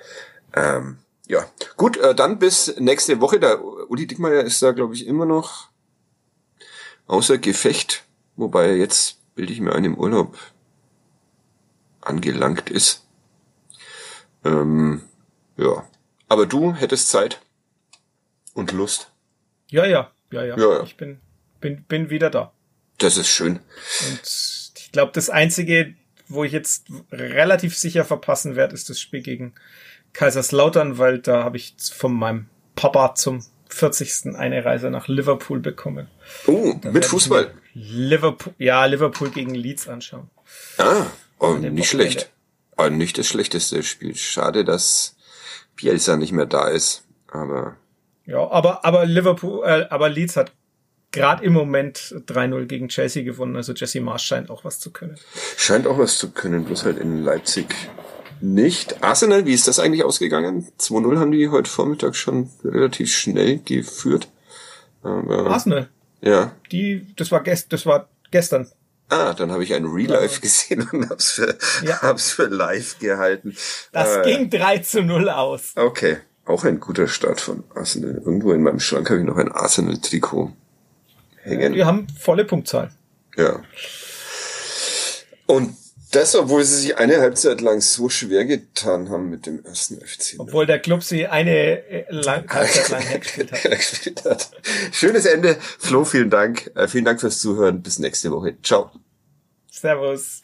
Ähm, ja, gut, äh, dann bis nächste Woche. Der Uli Dickmeyer ist da, glaube ich, immer noch außer Gefecht, wobei er jetzt, bilde ich mir ein, im Urlaub angelangt ist. Ähm, ja, aber du hättest Zeit und Lust. Ja, ja, ja, ja. ja, ja. Ich bin, bin, bin wieder da. Das ist schön. Und ich glaube, das einzige, wo ich jetzt relativ sicher verpassen werde, ist das Spiel gegen Kaiserslautern, weil da habe ich von meinem Papa zum 40. eine Reise nach Liverpool bekommen. Oh, da mit Fußball? Liverpool, ja, Liverpool gegen Leeds anschauen. Ah, oh, nicht schlecht. Oh, nicht das schlechteste Spiel. Schade, dass Bielsa nicht mehr da ist, aber. Ja, aber, aber Liverpool, äh, aber Leeds hat gerade im Moment 3-0 gegen Chelsea gewonnen. Also Jesse Marsch scheint auch was zu können. Scheint auch was zu können, bloß halt in Leipzig nicht. Arsenal, wie ist das eigentlich ausgegangen? 2-0 haben die heute Vormittag schon relativ schnell geführt. Aber, Arsenal? Ja. Die, das war, gest, das war gestern. Ah, dann habe ich ein Real Life gesehen und hab's für, ja. hab's für live gehalten. Das äh, ging 3 zu 0 aus. Okay. Auch ein guter Start von Arsenal. Irgendwo in meinem Schrank habe ich noch ein Arsenal-Trikot hängen. Wir haben volle Punktzahl. Ja. Und das, obwohl sie sich eine Halbzeit lang so schwer getan haben mit dem ersten FC. Obwohl der Club sie eine äh, lang, Halbzeit lang gespielt hat. hat. Schönes Ende. Flo, vielen Dank. Äh, vielen Dank fürs Zuhören. Bis nächste Woche. Ciao. Servus.